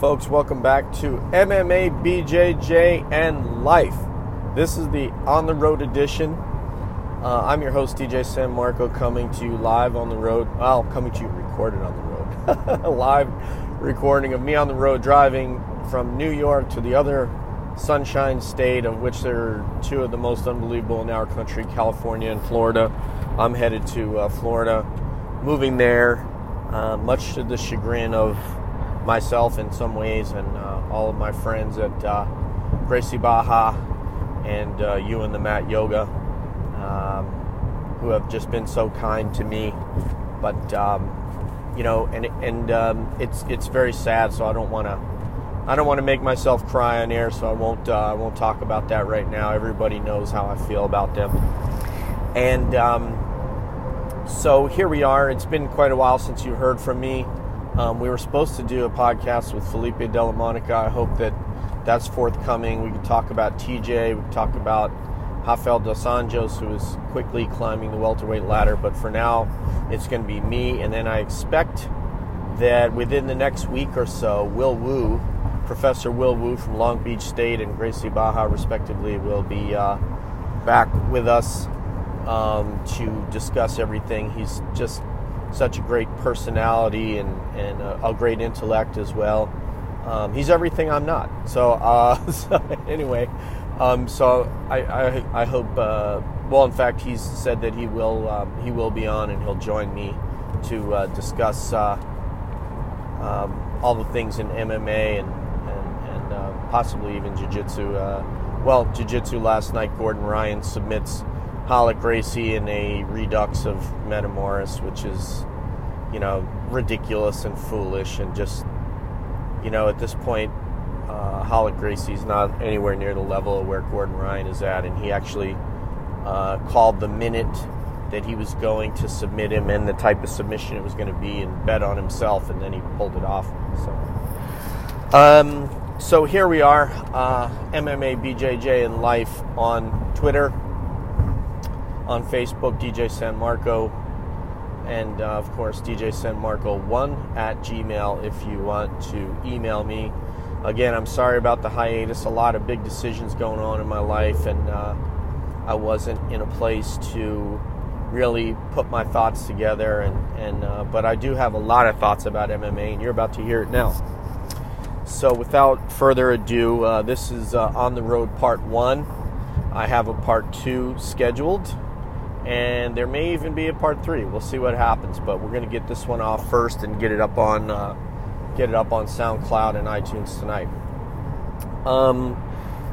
folks. Welcome back to MMA, BJJ, and Life. This is the on the road edition. Uh, I'm your host, DJ San Marco, coming to you live on the road. Well, coming to you recorded on the road. live recording of me on the road driving from New York to the other sunshine state, of which there are two of the most unbelievable in our country California and Florida. I'm headed to uh, Florida, moving there, uh, much to the chagrin of myself in some ways and uh, all of my friends at uh, Gracie Barra and uh, you and the Mat Yoga, um, who have just been so kind to me. But um, you know, and and um, it's it's very sad. So I don't want to I don't want to make myself cry on air. So I won't uh, I won't talk about that right now. Everybody knows how I feel about them. And um, so here we are. It's been quite a while since you heard from me. Um, we were supposed to do a podcast with Felipe Della Monica. I hope that that's forthcoming. We could talk about TJ. We could talk about Rafael dos Anjos, who is quickly climbing the welterweight ladder. But for now, it's going to be me. And then I expect that within the next week or so, Will Wu, Professor Will Wu from Long Beach State and Gracie Barra, respectively, will be uh, back with us um, to discuss everything. He's just such a great personality and, and a, a great intellect as well. Um, he's everything I'm not. So, uh, so anyway, um, so I, I, I hope. Uh, well, in fact, he's said that he will um, he will be on and he'll join me to uh, discuss uh, um, all the things in MMA and and, and uh, possibly even jiu-jitsu. Uh, well, jiu-jitsu last night, Gordon Ryan submits Ralek Gracie in a redux of Metamoris, which is, you know, ridiculous and foolish and just, you know, at this point, uh, Ralek Gracie's not anywhere near the level of where Gordon Ryan is at, and he actually uh, called the minute that he was going to submit him and the type of submission it was going to be and bet on himself, and then he pulled it off. So, um, so here we are, uh, MMA BJJ and Life on Twitter on Facebook, DJ San Marco, and uh, of course, DJ San Marco1 at Gmail if you want to email me. Again, I'm sorry about the hiatus. A lot of big decisions going on in my life, and uh, I wasn't in a place to really put my thoughts together. And, and uh, but I do have a lot of thoughts about MMA, and you're about to hear it now. So, without further ado, uh, this is uh, on the road part one. I have a part two scheduled and there may even be a part three. We'll see what happens, but we're going to get this one off first and get it up on uh, get it up on SoundCloud and iTunes tonight. Um,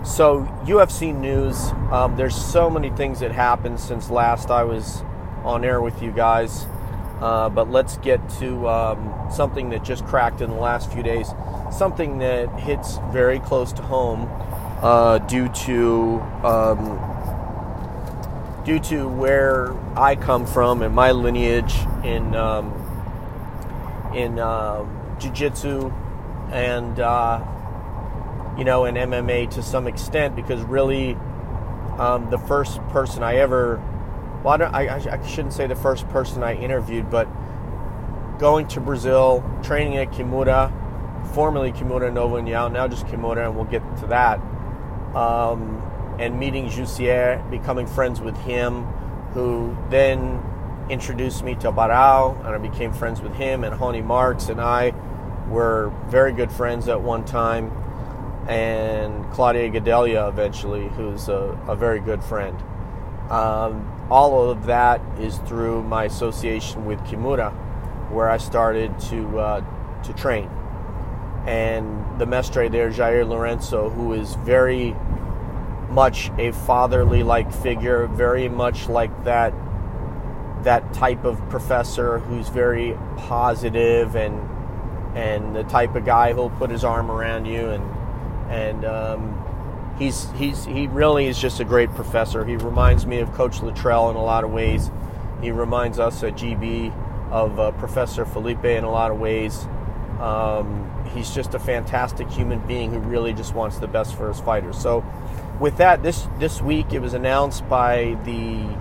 so UFC news. Um, there's so many things that happened since last I was on air with you guys, uh, but let's get to um, something that just cracked in the last few days. Something that hits very close to home uh, due to um, due to where I come from and my lineage in um, in uh, jiu-jitsu and uh, you know in MMA to some extent because really um, the first person I ever well I, I, I, shouldn't say the first person I interviewed but going to Brazil training at Kimura formerly Kimura Nova União now just Kimura and we'll get to that. Um, and meeting Jussier, becoming friends with him, who then introduced me to Barao, and I became friends with him. And Ronny Markes and I were very good friends at one time, and Claudia Gadelha eventually, who's a, a very good friend. Um, all of that is through my association with Kimura, where I started to uh, to train. And the mestre there, Jair Lourenço, who is very much a fatherly like figure, very much like that that type of professor who's very positive and and the type of guy who'll put his arm around you and and um, he's he's he really is just a great professor. He reminds me of Coach Luttrell in a lot of ways. He reminds us at GB of uh, Professor Felipe in a lot of ways. Um, he's just a fantastic human being who really just wants the best for his fighters. So with that, this this week it was announced by the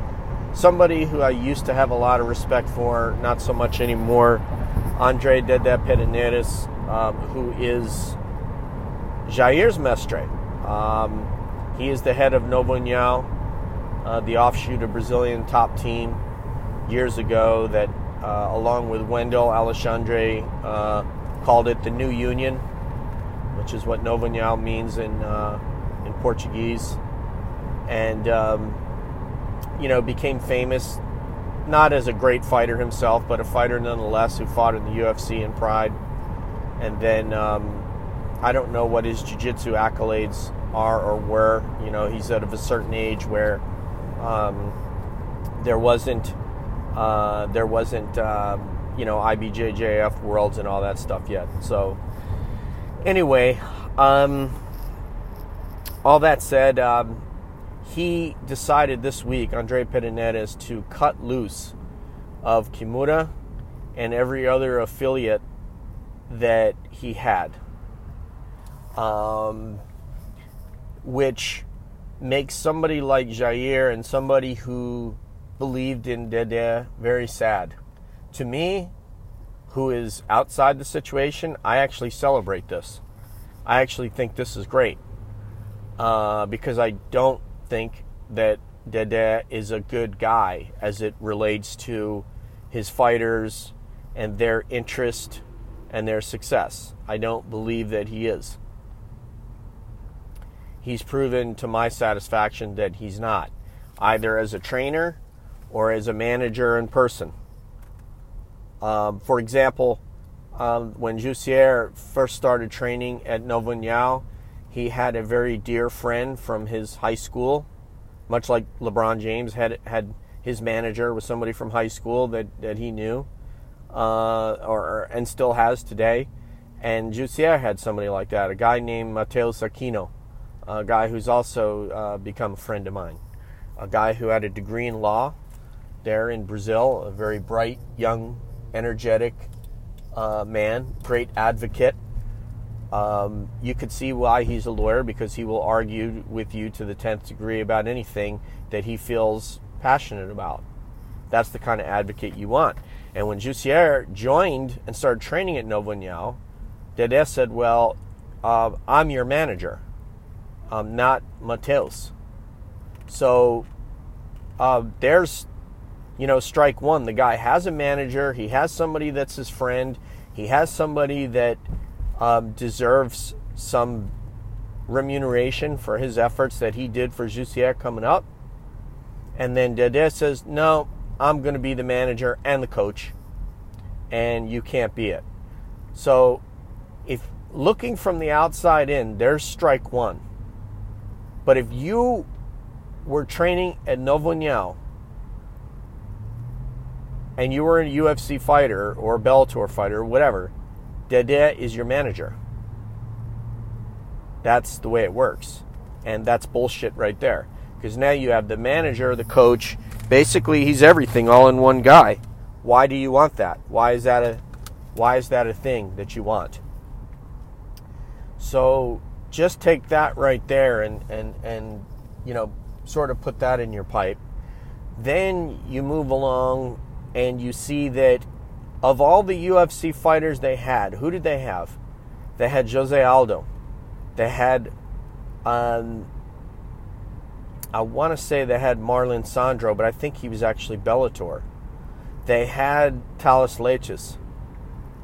somebody who I used to have a lot of respect for, not so much anymore. Andre Dede Pederneiras, um, who is Jair's mestre. Um, he is the head of Novo União, uh, the offshoot of Brazilian top team years ago that, uh, along with Wendel Alexandre, uh, called it the New Union, which is what Novo União means in, uh, Portuguese. And, um, you know, became famous not as a great fighter himself, but a fighter nonetheless who fought in the UFC in Pride. And then um, I don't know what his jiu-jitsu accolades are or were. You know, he's out of a certain age where um, there wasn't uh, there wasn't um, you know IBJJF worlds and all that stuff yet. So anyway, um, all that said, um, he decided this week, Andre Pederneiras, to cut loose of Kimura and every other affiliate that he had, um, which makes somebody like Jair and somebody who believed in Dede very sad. To me, who is outside the situation, I actually celebrate this. I actually think this is great uh, because I don't think that Dede is a good guy as it relates to his fighters and their interest and their success. I don't believe that he is. He's proven to my satisfaction that he's not, either as a trainer or as a manager in person. Um, for example, um, when Jussier first started training at Novo União, he had a very dear friend from his high school, much like LeBron James had had his manager was somebody from high school that, that he knew, uh, or and still has today. And Jussier had somebody like that, a guy named Mateus Aquino, a guy who's also uh, become a friend of mine, a guy who had a degree in law there in Brazil, a very bright, young, energetic uh, man, great advocate. Um, you could see why he's a lawyer because he will argue with you to the 10th degree about anything that he feels passionate about. That's the kind of advocate you want. And when Jussier joined and started training at Novo União, Dede said, Well, uh, I'm your manager, um, not Mateus. So uh, there's you know, strike one. The guy has a manager, he has somebody that's his friend, he has somebody that um, deserves some remuneration for his efforts that he did for Jussier coming up. And then Dede says, No, I'm going to be the manager and the coach, and you can't be it. So, if looking from the outside in, there's strike one. But if you were training at Novo and you were a UFC fighter or a Bellator fighter, whatever, Dede is your manager. That's the way it works. And that's bullshit right there. Because now you have the manager, the coach, basically he's everything all in one guy. Why do you want that? Why is that a why is that a thing that you want? So just take that right there and and and you know sort of put that in your pipe. Then you move along and you see that of all the UFC fighters they had, who did they have? They had Jose Aldo. They had, um, I want to say they had Marlon Sandro, but I think he was actually Bellator. They had Thales Leites.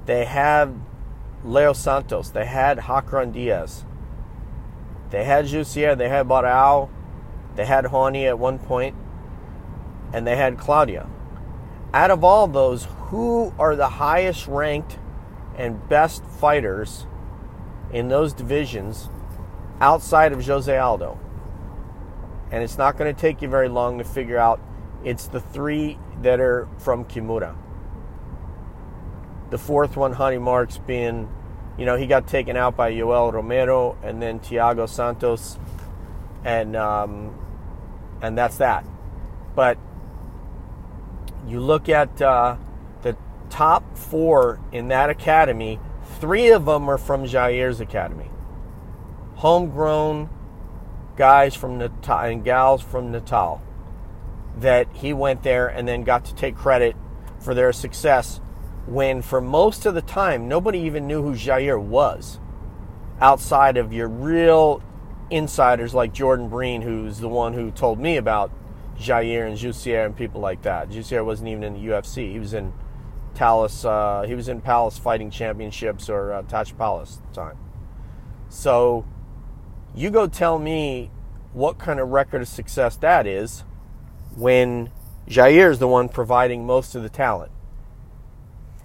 They had Leo Santos. They had Hacran Dias. They had Jussier. They had Barao. They had Rony at one point. And they had Claudia out of all those, who are the highest ranked and best fighters in those divisions outside of Jose Aldo? And it's not going to take you very long to figure out it's the three that are from Kimura. The fourth one, Ronny Markes, being, you know, he got taken out by Yoel Romero and then Thiago Santos, and um, and that's that. But you look at uh, top four in that academy, three of them are from Jair's academy. Homegrown guys from Natal and gals from Natal that he went there and then got to take credit for their success when for most of the time nobody even knew who Jair was outside of your real insiders like Jordan Breen, who's the one who told me about Jair and Jussier and people like that. Jussier wasn't even in the UFC. He was in Talus. Uh, he was in Palace Fighting Championships or uh, Tachi Palace time. So you go tell me what kind of record of success that is when Jair is the one providing most of the talent.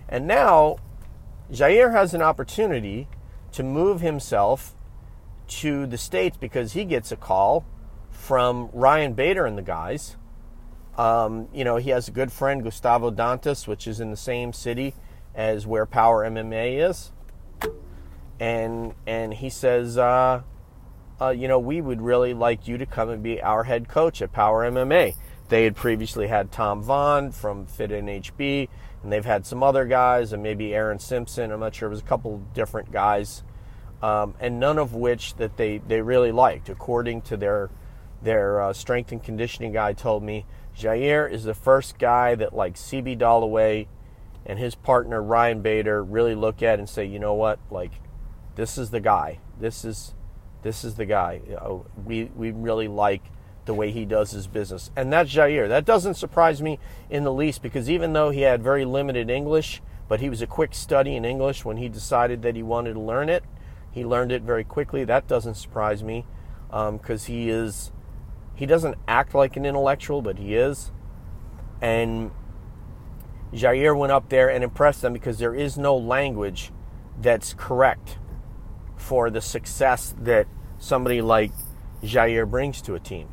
And now Jair has an opportunity to move himself to the States because he gets a call from Ryan Bader and the guys. Um, you know, he has a good friend, Gustavo Dantas, which is in the same city as where Power MMA is. And and he says, uh, uh, you know, we would really like you to come and be our head coach at Power MMA. They had previously had Tom Vaughn from Fit NHB, and they've had some other guys, and maybe Aaron Simpson. I'm not sure. It was a couple different guys, um, and none of which that they, they really liked, according to their their uh, strength and conditioning guy told me Jair is the first guy that like CB Dollaway and his partner Ryan Bader really look at and say, you know what, like this is the guy. This is this is the guy. You know, we we really like the way he does his business, and that's Jair. That doesn't surprise me in the least because even though he had very limited English, but he was a quick study in English when he decided that he wanted to learn it. He learned it very quickly. That doesn't surprise me because um, he is he doesn't act like an intellectual, but he is. And Jair went up there and impressed them because there is no language that's correct for the success that somebody like Jair brings to a team.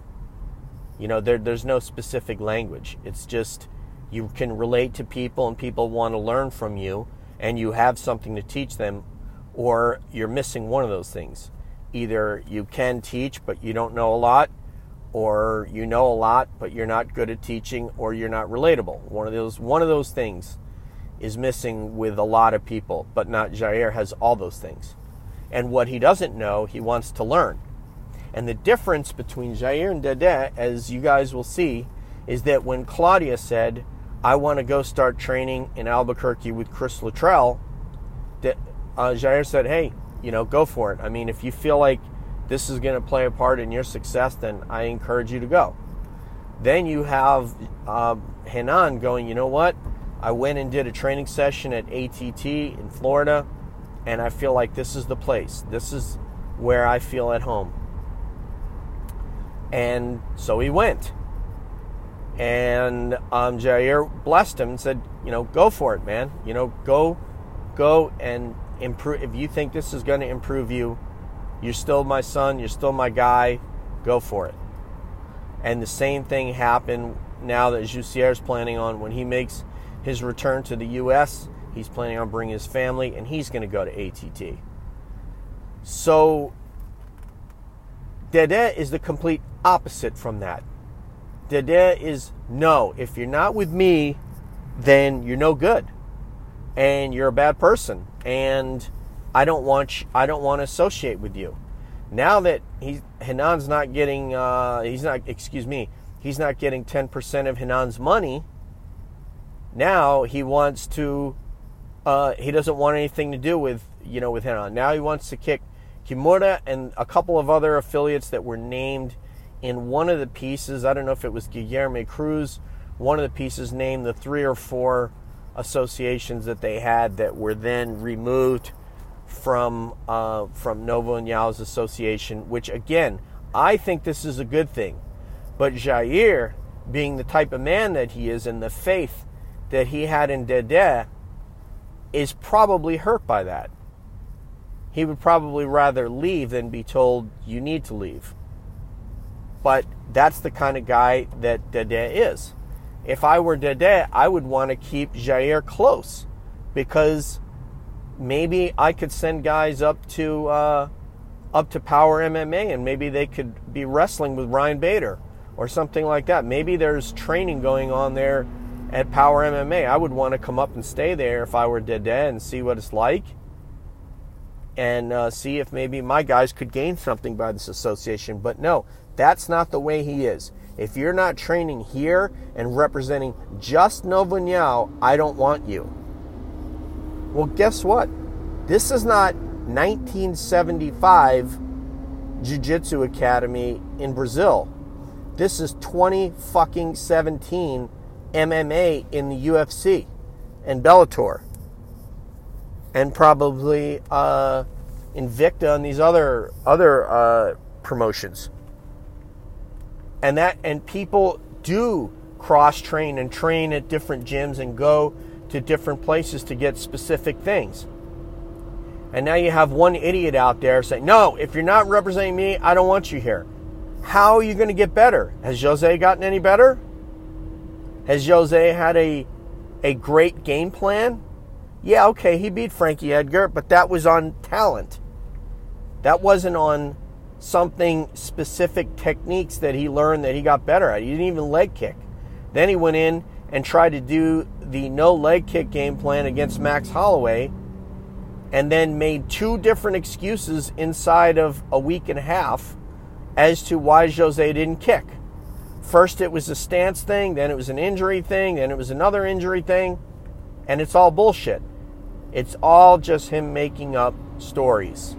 You know, there, there's no specific language. It's just you can relate to people and people want to learn from you and you have something to teach them, or you're missing one of those things. Either you can teach, but you don't know a lot, or you know a lot but you're not good at teaching or you're not relatable. One of those one of those things is missing with a lot of people, but not Jair has all those things. And what he doesn't know, he wants to learn. And the difference between Jair and Dede, as you guys will see, is that when Claudia said, I want to go start training in Albuquerque with Chris Luttrell, uh, Jair said, hey, you know, go for it. I mean, if you feel like this is going to play a part in your success, then I encourage you to go. Then you have uh, going, you know what? I went and did a training session at ATT in Florida, and I feel like this is the place. This is where I feel at home. And so he went. And um, Jair blessed him and said, you know, go for it, man. You know, go, go and improve. If you think this is going to improve you, you're still my son, you're still my guy, go for it. And the same thing happened now that is planning on when he makes his return to the U.S., he's planning on bringing his family and he's going to go to ATT. So, Dede is the complete opposite from that. Dede is no, if you're not with me, then you're no good. And you're a bad person. And I don't want I don't want to associate with you. Now that he Renan's not getting uh, he's not excuse me he's not getting 10% of Renan's money. Now he wants to uh, he doesn't want anything to do with you know with Renan. Now he wants to kick Kimura and a couple of other affiliates that were named in one of the pieces. I don't know if it was Guilherme Cruz. One of the pieces named the three or four associations that they had that were then removed from uh, from Nova União's association, which again, I think this is a good thing. But Jair, being the type of man that he is and the faith that he had in Dede, is probably hurt by that. He would probably rather leave than be told you need to leave. But that's the kind of guy that Dede is. If I were Dede, I would want to keep Jair close because maybe I could send guys up to uh, up to Power MMA, and maybe they could be wrestling with Ryan Bader or something like that. Maybe there's training going on there at Power MMA. I would want to come up and stay there if I were Dede and see what it's like, and uh, see if maybe my guys could gain something by this association. But no, that's not the way he is. If you're not training here and representing just Nova União, I don't want you. Well, guess what? This is not 1975 Jiu Jitsu Academy in Brazil. This is 20 fucking 17 MMA in the UFC and Bellator. And probably uh, Invicta and these other other uh, promotions. And that and people do cross train and train at different gyms and go to different places to get specific things. And now you have one idiot out there saying, No, if you're not representing me, I don't want you here. How are you going to get better? Has Jose gotten any better? Has Jose had a, a great game plan? Yeah, okay, he beat Frankie Edgar, but that was on talent. That wasn't on something specific techniques that he learned that he got better at. He didn't even leg kick. Then he went in and tried to do the no leg kick game plan against Max Holloway and then made two different excuses inside of a week and a half as to why Jose didn't kick. First, it was a stance thing, then it was an injury thing, then it was another injury thing, and it's all bullshit. It's all just him making up stories.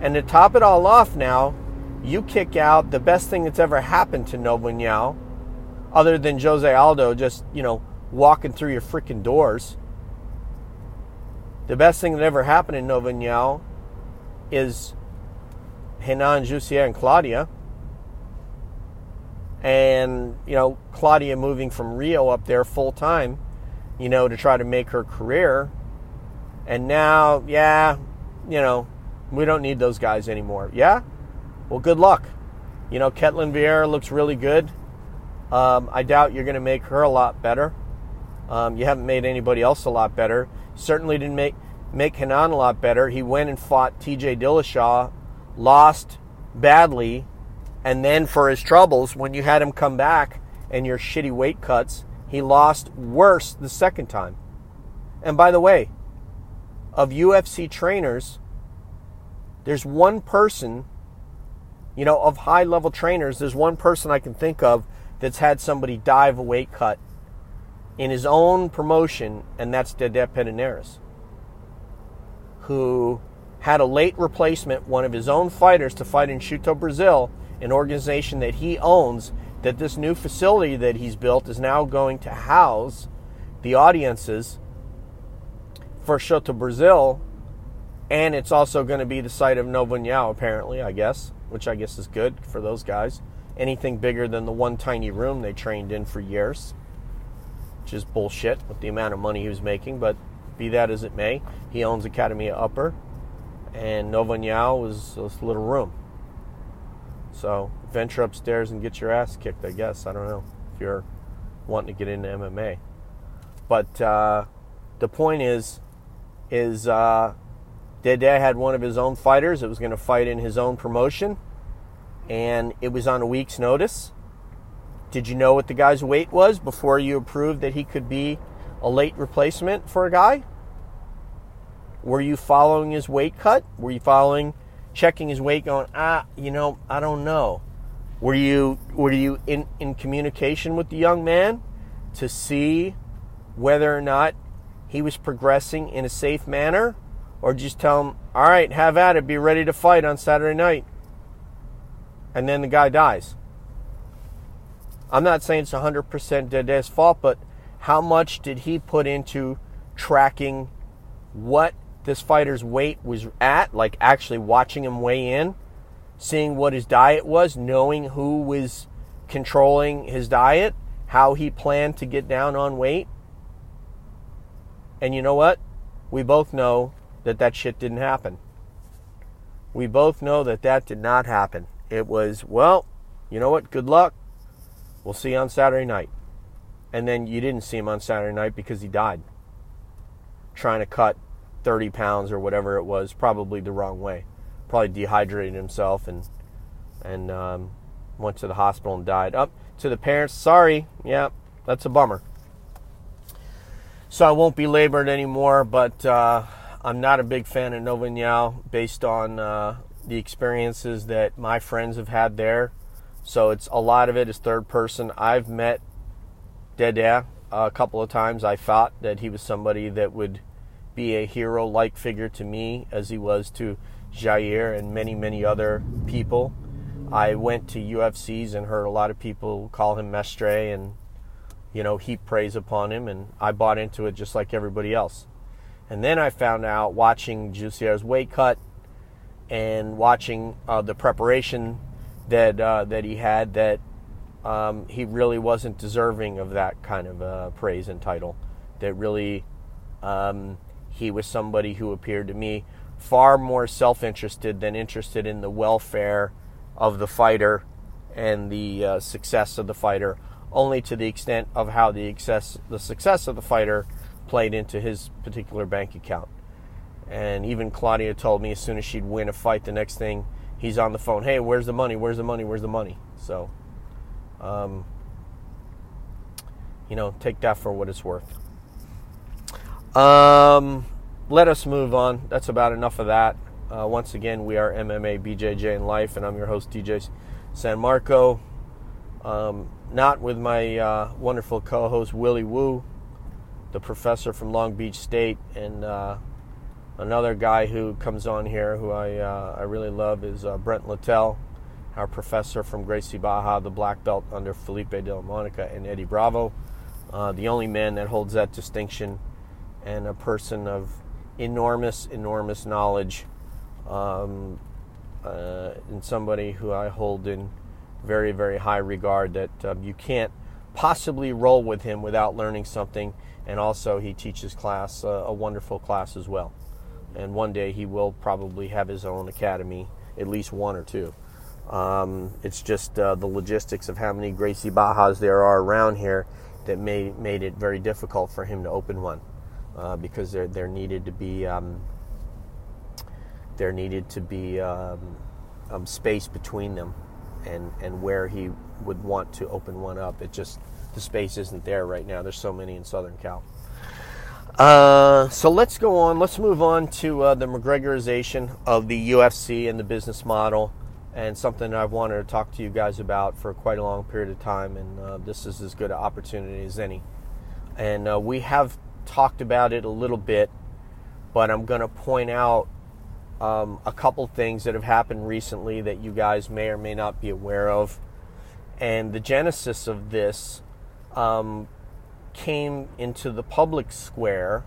And to top it all off now, you kick out the best thing that's ever happened to União, other than Jose Aldo just, you know, walking through your freaking doors. The best thing that ever happened in Nova União is Renan Jussier and Claudia. And, you know, Claudia moving from Rio up there full time, you know, to try to make her career. And now, yeah, you know, we don't need those guys anymore. Yeah? Well, good luck. You know, Ketlen Vieira looks really good. Um, I doubt you're going to make her a lot better. Um, you haven't made anybody else a lot better. Certainly didn't make make Renan a lot better. He went and fought T.J. Dillashaw, lost badly, and then for his troubles, when you had him come back and your shitty weight cuts, he lost worse the second time. And by the way, of UFC trainers, there's one person, you know, of high level trainers, there's one person I can think of that's had somebody dive a weight cut in his own promotion, and that's Dedé Pederneiras, who had a late replacement, one of his own fighters, to fight in Shooto Brazil, an organization that he owns. That this new facility that he's built is now going to house the audiences for Shooto Brazil and it's also going to be the site of União, apparently, I guess, which I guess is good for those guys. Anything bigger than the one tiny room they trained in for years, which is bullshit with the amount of money he was making. But be that as it may, he owns Academy Upper, and Nova União was this little room. So venture upstairs and get your ass kicked, I guess. I don't know if you're wanting to get into MMA. But uh, the point is, is uh, Dedé had one of his own fighters that was going to fight in his own promotion, and it was on a week's notice. Did you know what the guy's weight was before you approved that he could be a late replacement for a guy? Were you following his weight cut? Were you following, checking his weight, going, ah, you know, I don't know. Were you were you in, in communication with the young man to see whether or not he was progressing in a safe manner? Or just tell him, all right, have at it, be ready to fight on Saturday night. And then the guy dies. I'm not saying it's 100% Dedé's fault, but how much did he put into tracking what this fighter's weight was at, like actually watching him weigh in, seeing what his diet was, knowing who was controlling his diet, how he planned to get down on weight? And you know what? We both know that that shit didn't happen. We both know that that did not happen. It was, well, you know what? Good luck. We'll see you on Saturday night. And then you didn't see him on Saturday night because he died. Trying to cut 30 pounds or whatever it was, probably the wrong way. Probably dehydrated himself and and um, went to the hospital and died. Up to the parents, sorry, yeah, that's a bummer. So I won't be labored anymore, but uh, I'm not a big fan of Nova União based on uh, the experiences that my friends have had there. So it's a lot of it is third person. I've met Dedé uh, a couple of times. I thought that he was somebody that would be a hero like figure to me as he was to Jair and many, many other people. I went to UFCs and heard a lot of people call him Mestre and, you know, heap praise upon him, and I bought into it just like everybody else. And then I found out watching Jussier's weight cut and watching uh, the preparation that uh, that he had that um, he really wasn't deserving of that kind of uh, praise and title. That really um, he was somebody who appeared to me far more self-interested than interested in the welfare of the fighter and the uh, success of the fighter, only to the extent of how the success the success of the fighter played into his particular bank account. And even Claudia told me as soon as she'd win a fight, the next thing he's on the phone, hey, where's the money? Where's the money? Where's the money? So, um, you know, take that for what it's worth. Um, let us move on. That's about enough of that. Uh, once again, we are MMA BJJ and Life, and I'm your host, DJ San Marco. Um, not with my uh, wonderful co host, Willie Wu, the professor from Long Beach State, and uh, another guy who comes on here who I, uh, I really love is uh, Brent Littell, our professor from Gracie Barra, the black belt under Felipe de la Monica and Eddie Bravo, uh, the only man that holds that distinction, and a person of enormous, enormous knowledge um, uh, and somebody who I hold in very, very high regard that um, you can't possibly roll with him without learning something. And also, he teaches class, uh, a wonderful class as well. And one day he will probably have his own academy, at least one or two. Um, it's just uh, the logistics of how many Gracie Barras there are around here that made, made it very difficult for him to open one uh, because there, there needed to be um, there needed to be um, um, space between them and, and where he would want to open one up. It just, the space isn't there right now. There's so many in Southern Cal. Uh, so let's go on. Let's move on to uh, the McGregorization of the UFC and the business model, and something I've wanted to talk to you guys about for quite a long period of time. And uh, this is as good an opportunity as any. And uh, we have talked about it a little bit, but I'm going to point out um, a couple things that have happened recently that you guys may or may not be aware of. And the genesis of this um, came into the public square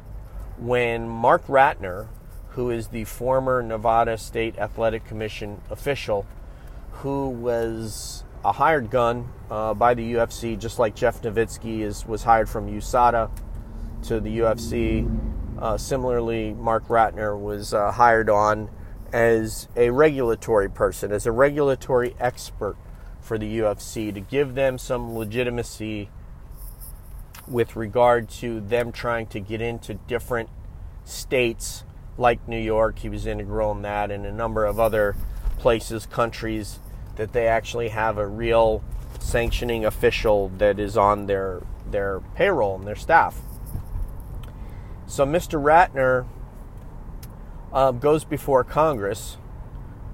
when Marc Ratner, who is the former Nevada State Athletic Commission official, who was a hired gun uh, by the UFC, just like Jeff Novitzky is was hired from USADA to the UFC uh, similarly, Marc Ratner was uh, hired on as a regulatory person, as a regulatory expert for the UFC to give them some legitimacy with regard to them trying to get into different states like New York. He was integral in that, and a number of other places, countries that they actually have a real sanctioning official that is on their their payroll and their staff. So Mr. Ratner uh, goes before Congress,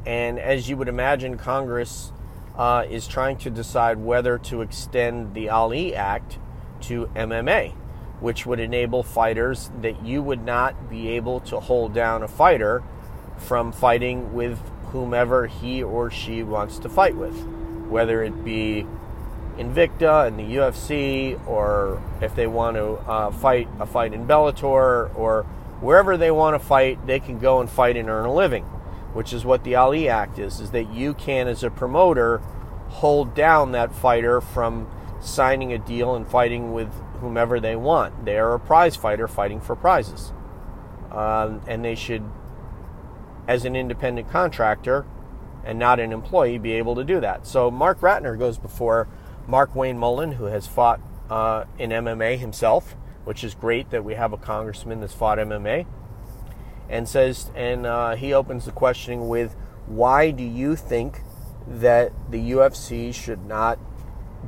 and as you would imagine, Congress uh, is trying to decide whether to extend the Ali Act to MMA, which would enable fighters that you would not be able to hold down a fighter from fighting with whomever he or she wants to fight with, whether it be Invicta and the UFC, or if they want to uh, fight a fight in Bellator, or wherever they want to fight, they can go and fight and earn a living, which is what the Ali Act is, is that you can, as a promoter, hold down that fighter from signing a deal and fighting with whomever they want. They are a prize fighter fighting for prizes. Um, and they should, as an independent contractor and not an employee, be able to do that. So Marc Ratner goes before Markwayne Mullin, who has fought uh, in MMA himself, which is great that we have a congressman that's fought MMA, and says, and uh, he opens the questioning with, why do you think that the UFC should not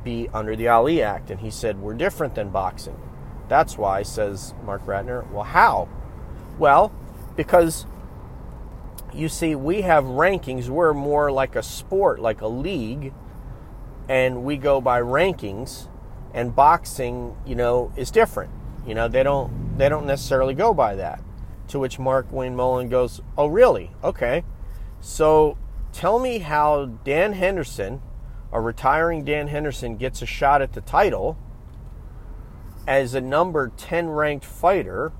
be under the Ali Act? And he said, we're different than boxing. That's why, says Marc Ratner. Well, how? Well, because you see, we have rankings. We're more like a sport, like a league and we go by rankings. and boxing, you know, is different. You know, they don't they don't necessarily go by that. To which Markwayne Mullin goes, "Oh, really? Okay. So tell me how Dan Henderson, a retiring Dan Henderson, gets a shot at the title as a number 10 ranked fighter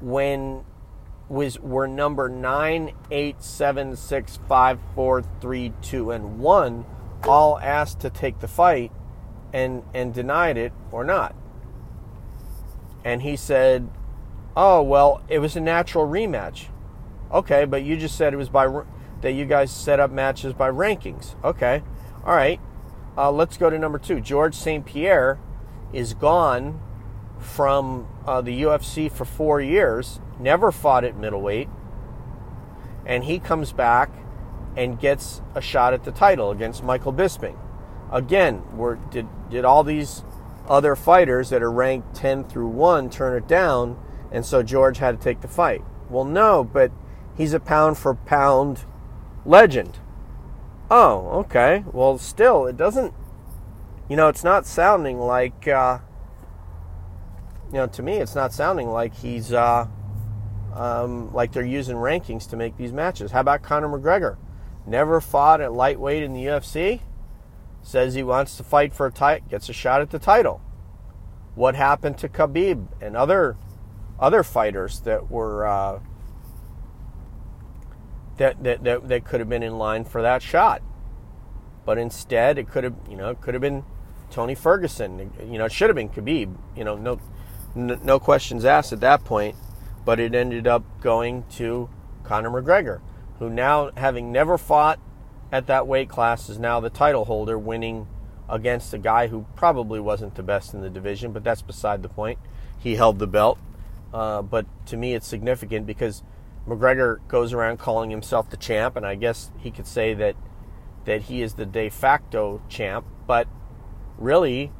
when was were number 9 8 7 6 5 4 3 2 and 1 all asked to take the fight and and denied it or not. And he said oh well it was a natural rematch. Okay but you just said it was by that you guys set up matches by rankings. Okay all right uh, let's go to number two george st pierre is gone from uh, the UFC for four years, never fought at middleweight, and he comes back and gets a shot at the title against Michael Bisping. Again, did, did all these other fighters that are ranked 10 through 1 turn it down, and so George had to take the fight? Well, no, but he's a pound for pound legend. Oh, okay. Well, still, it doesn't you know, it's not sounding like, uh, you know, to me, it's not sounding like he's, uh, um, like they're using rankings to make these matches. How about Conor McGregor? Never fought at lightweight in the UFC. Says he wants to fight for a title, gets a shot at the title. What happened to Khabib and other other fighters that were uh, that, that that that could have been in line for that shot? But instead, it could have you know it could have been Tony Ferguson. You know, it should have been Khabib. You know, no, no questions asked at that point. But it ended up going to Conor McGregor, who now, having never fought at that weight class, is now the title holder, winning against a guy who probably wasn't the best in the division. But that's beside the point. He held the belt. Uh, but to me, it's significant because McGregor goes around calling himself the champ, and I guess he could say that that he is the de facto champ. But really,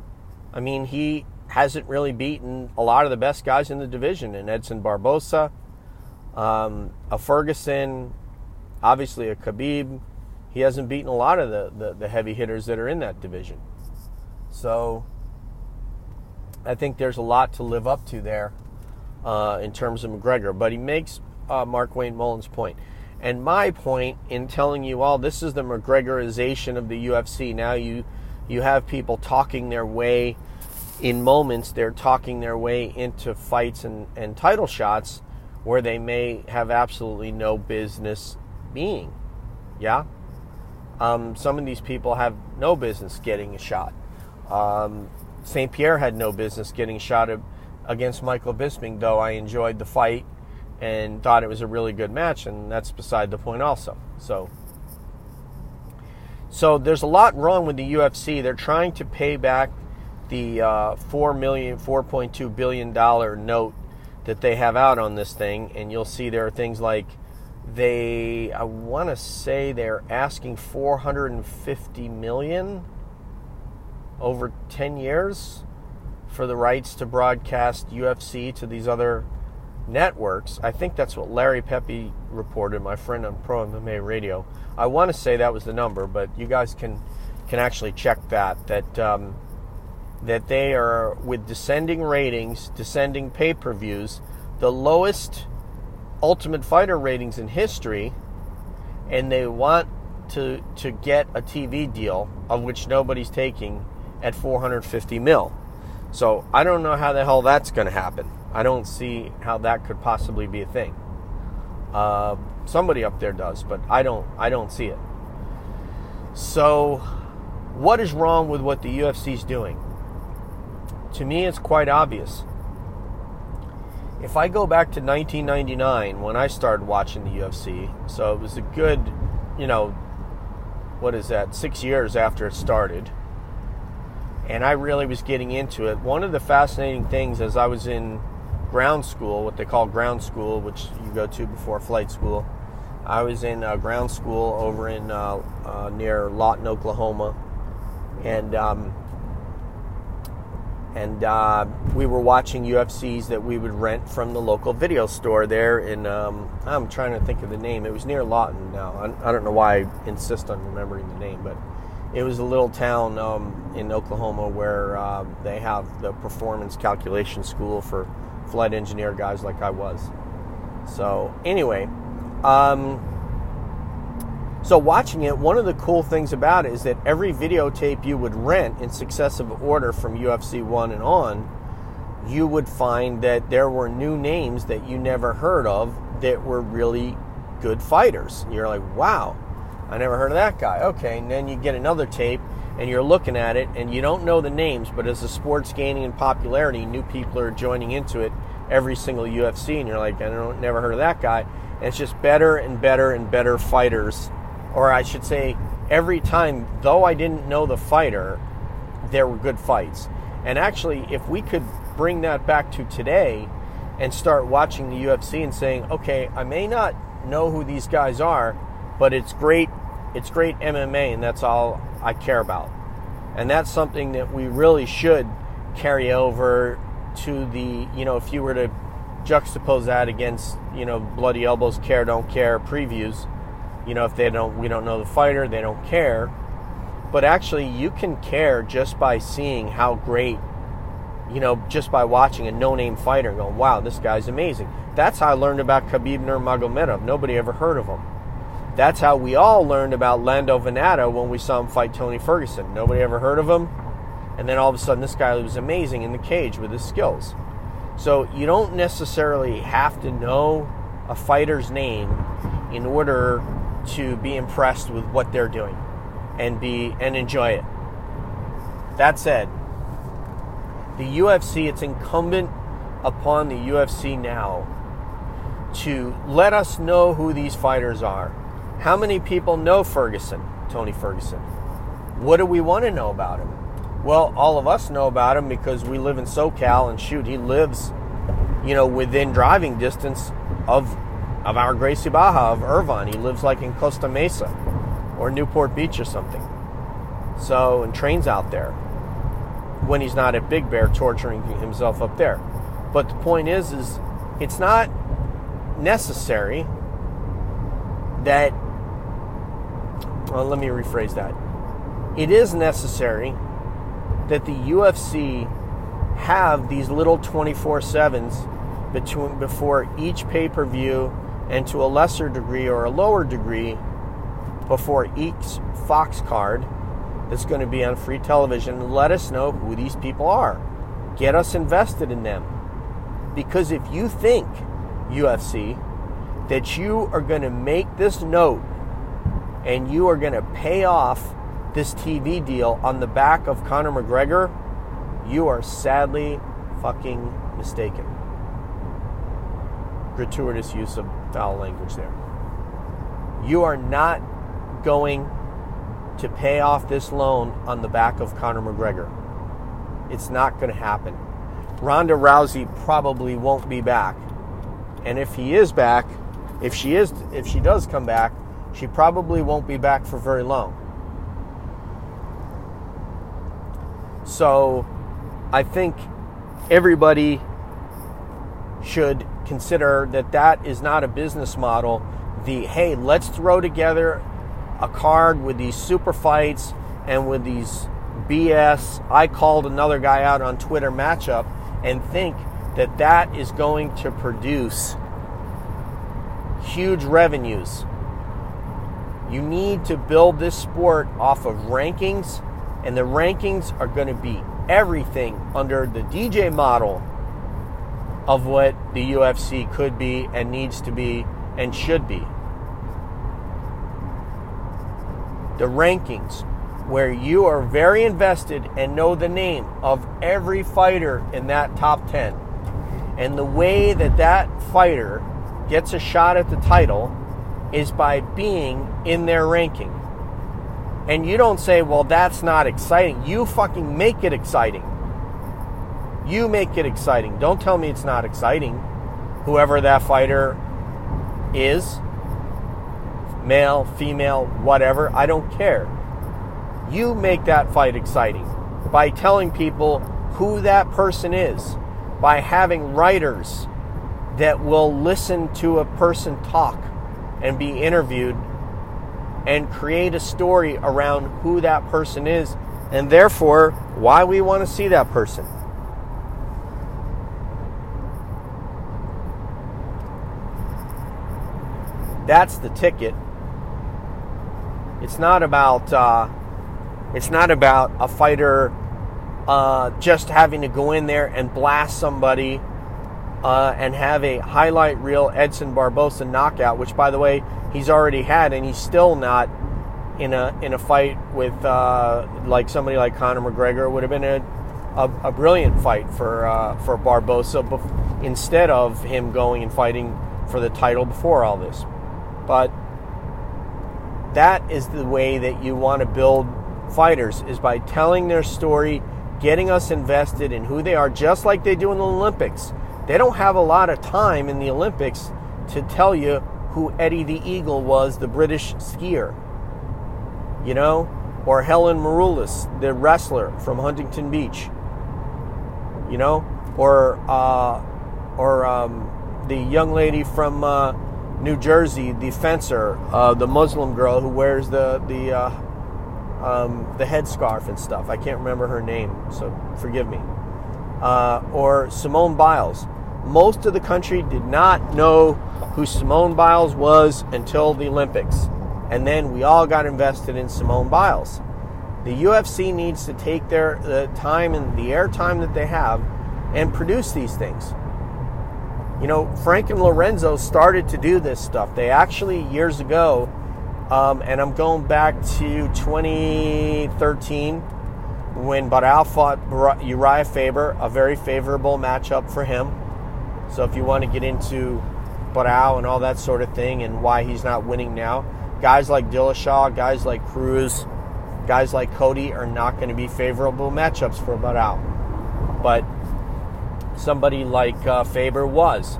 I mean, he hasn't really beaten a lot of the best guys in the division, and Edson Barbosa, um, a Ferguson, obviously a Khabib. He hasn't beaten a lot of the, the, the heavy hitters that are in that division. So I think there's a lot to live up to there uh, in terms of McGregor. But he makes uh, Markwayne Mullin's point. And my point in telling you all this is the McGregorization of the UFC. Now you you have people talking their way in moments they're talking their way into fights and, and title shots where they may have absolutely no business being yeah um, some of these people have no business getting a shot um, st pierre had no business getting shot against michael bisping though i enjoyed the fight and thought it was a really good match and that's beside the point also so so there's a lot wrong with the UFC. They're trying to pay back the uh, four million, four point two billion dollar note that they have out on this thing, and you'll see there are things like they, I want to say they're asking 450 million over 10 years for the rights to broadcast UFC to these other networks. I think that's what Larry Pepe reported, my friend on Pro MMA Radio. I want to say that was the number, but you guys can can actually check that. That um, that they are with descending ratings, descending pay-per-views, the lowest Ultimate Fighter ratings in history, and they want to to get a TV deal of which nobody's taking at 450 mil. So I don't know how the hell that's going to happen. I don't see how that could possibly be a thing. Uh, somebody up there does, but I don't. I don't see it. So, what is wrong with what the UFC is doing? To me, it's quite obvious. If I go back to 1999 when I started watching the UFC, so it was a good, you know, what is that? Six years after it started and I really was getting into it. One of the fascinating things as I was in ground school, what they call ground school, which you go to before flight school. I was in uh, ground school over in uh, uh, near Lawton, Oklahoma, and um, and uh, we were watching UFCs that we would rent from the local video store there. In um, I'm trying to think of the name. It was near Lawton now. I, I don't know why I insist on remembering the name, but it was a little town um, in Oklahoma where uh, they have the performance calculation school for flight engineer guys like I was. So anyway, um, so watching it, one of the cool things about it is that every videotape you would rent in successive order from UFC one and on, you would find that there were new names that you never heard of that were really good fighters. You're like, wow, I never heard of that guy. Okay, and then you get another tape and you're looking at it and you don't know the names, but as the sport's gaining in popularity, new people are joining into it every single UFC, and you're like, I don't, never heard of that guy. And it's just better and better and better fighters, or I should say, every time, though I didn't know the fighter, there were good fights. And actually, if we could bring that back to today and start watching the UFC and saying, okay, I may not know who these guys are, but it's great it's great MMA, and that's all I care about. And that's something that we really should carry over to the, you know, if you were to juxtapose that against, you know, Bloody Elbows care, don't care previews, you know, if they don't, we don't know the fighter, they don't care. But actually, you can care just by seeing how great, you know, just by watching a no name fighter and going, wow, this guy's amazing. That's how I learned about Khabib Nurmagomedov. Nobody ever heard of him. That's how we all learned about Lando Vannata when we saw him fight Tony Ferguson. Nobody ever heard of him. And then all of a sudden, this guy was amazing in the cage with his skills. So you don't necessarily have to know a fighter's name in order to be impressed with what they're doing and be and enjoy it. That said, the UFC it's incumbent upon the UFC now to let us know who these fighters are. How many people know Ferguson, Tony Ferguson? What do we want to know about him? Well, all of us know about him because we live in SoCal and shoot, he lives, you know, within driving distance of of our Gracie Barra of Irvine. He lives like in Costa Mesa or Newport Beach or something. So, and trains out there when he's not at Big Bear torturing himself up there. But the point is, is it's not necessary that well, let me rephrase that. It is necessary that the UFC have these little 24 7s between before each pay per view and to a lesser degree or a lower degree before each Fox card that's going to be on free television. Let us know who these people are. Get us invested in them. Because if you think, UFC, that you are going to make this note and you are going to pay off this TV deal on the back of Conor McGregor, you are sadly fucking mistaken. Gratuitous use of foul language there. You are not going to pay off this loan on the back of Conor McGregor. It's not going to happen. Ronda Rousey probably won't be back. And if he is back, if she is if she does come back, she probably won't be back for very long. So I think everybody should consider that that is not a business model. The hey, let's throw together a card with these super fights and with these BS. I called another guy out on Twitter matchup and think that that is going to produce huge revenues. You need to build this sport off of rankings, and the rankings are going to be everything under the DJ model of what the UFC could be and needs to be and should be. The rankings, where you are very invested and know the name of every fighter in that top 10. And the way that that fighter gets a shot at the title is by being in their ranking. And you don't say, well, that's not exciting. You fucking make it exciting. You make it exciting. Don't tell me it's not exciting. Whoever that fighter is, male, female, whatever, I don't care. You make that fight exciting by telling people who that person is, by having writers that will listen to a person talk and be interviewed and create a story around who that person is and therefore why we want to see that person. That's the ticket. It's not about uh, it's not about a fighter uh, just having to go in there and blast somebody uh, and have a highlight reel Edson Barbosa knockout, which by the way he's already had, and he's still not in a in a fight with uh, like somebody like Conor McGregor. It would have been a a, a brilliant fight for uh, for Barbosa bef- instead of him going and fighting for the title before all this. But that is the way that you want to build fighters is by telling their story, getting us invested in who they are, just like they do in the Olympics. They don't have a lot of time in the Olympics to tell you who Eddie the Eagle was, the British skier. You know? Or Helen Maroulis, the wrestler from Huntington Beach. You know? Or, uh, or um, the young lady from uh, New Jersey, the fencer, uh, the Muslim girl who wears the, the, uh, um, the headscarf and stuff. I can't remember her name, so forgive me. Uh, or Simone Biles. Most of the country did not know who Simone Biles was until the Olympics. And then we all got invested in Simone Biles. The UFC needs to take their the time and the airtime that they have and produce these things. You know, Frank and Lorenzo started to do this stuff. They actually, years ago, um, and I'm going back to 2013 when Barao fought Uriah Faber, a very favorable matchup for him. So if you want to get into Barao and all that sort of thing and why he's not winning now, guys like Dillashaw, guys like Cruz, guys like Cody are not going to be favorable matchups for Barao. But somebody like uh, Faber was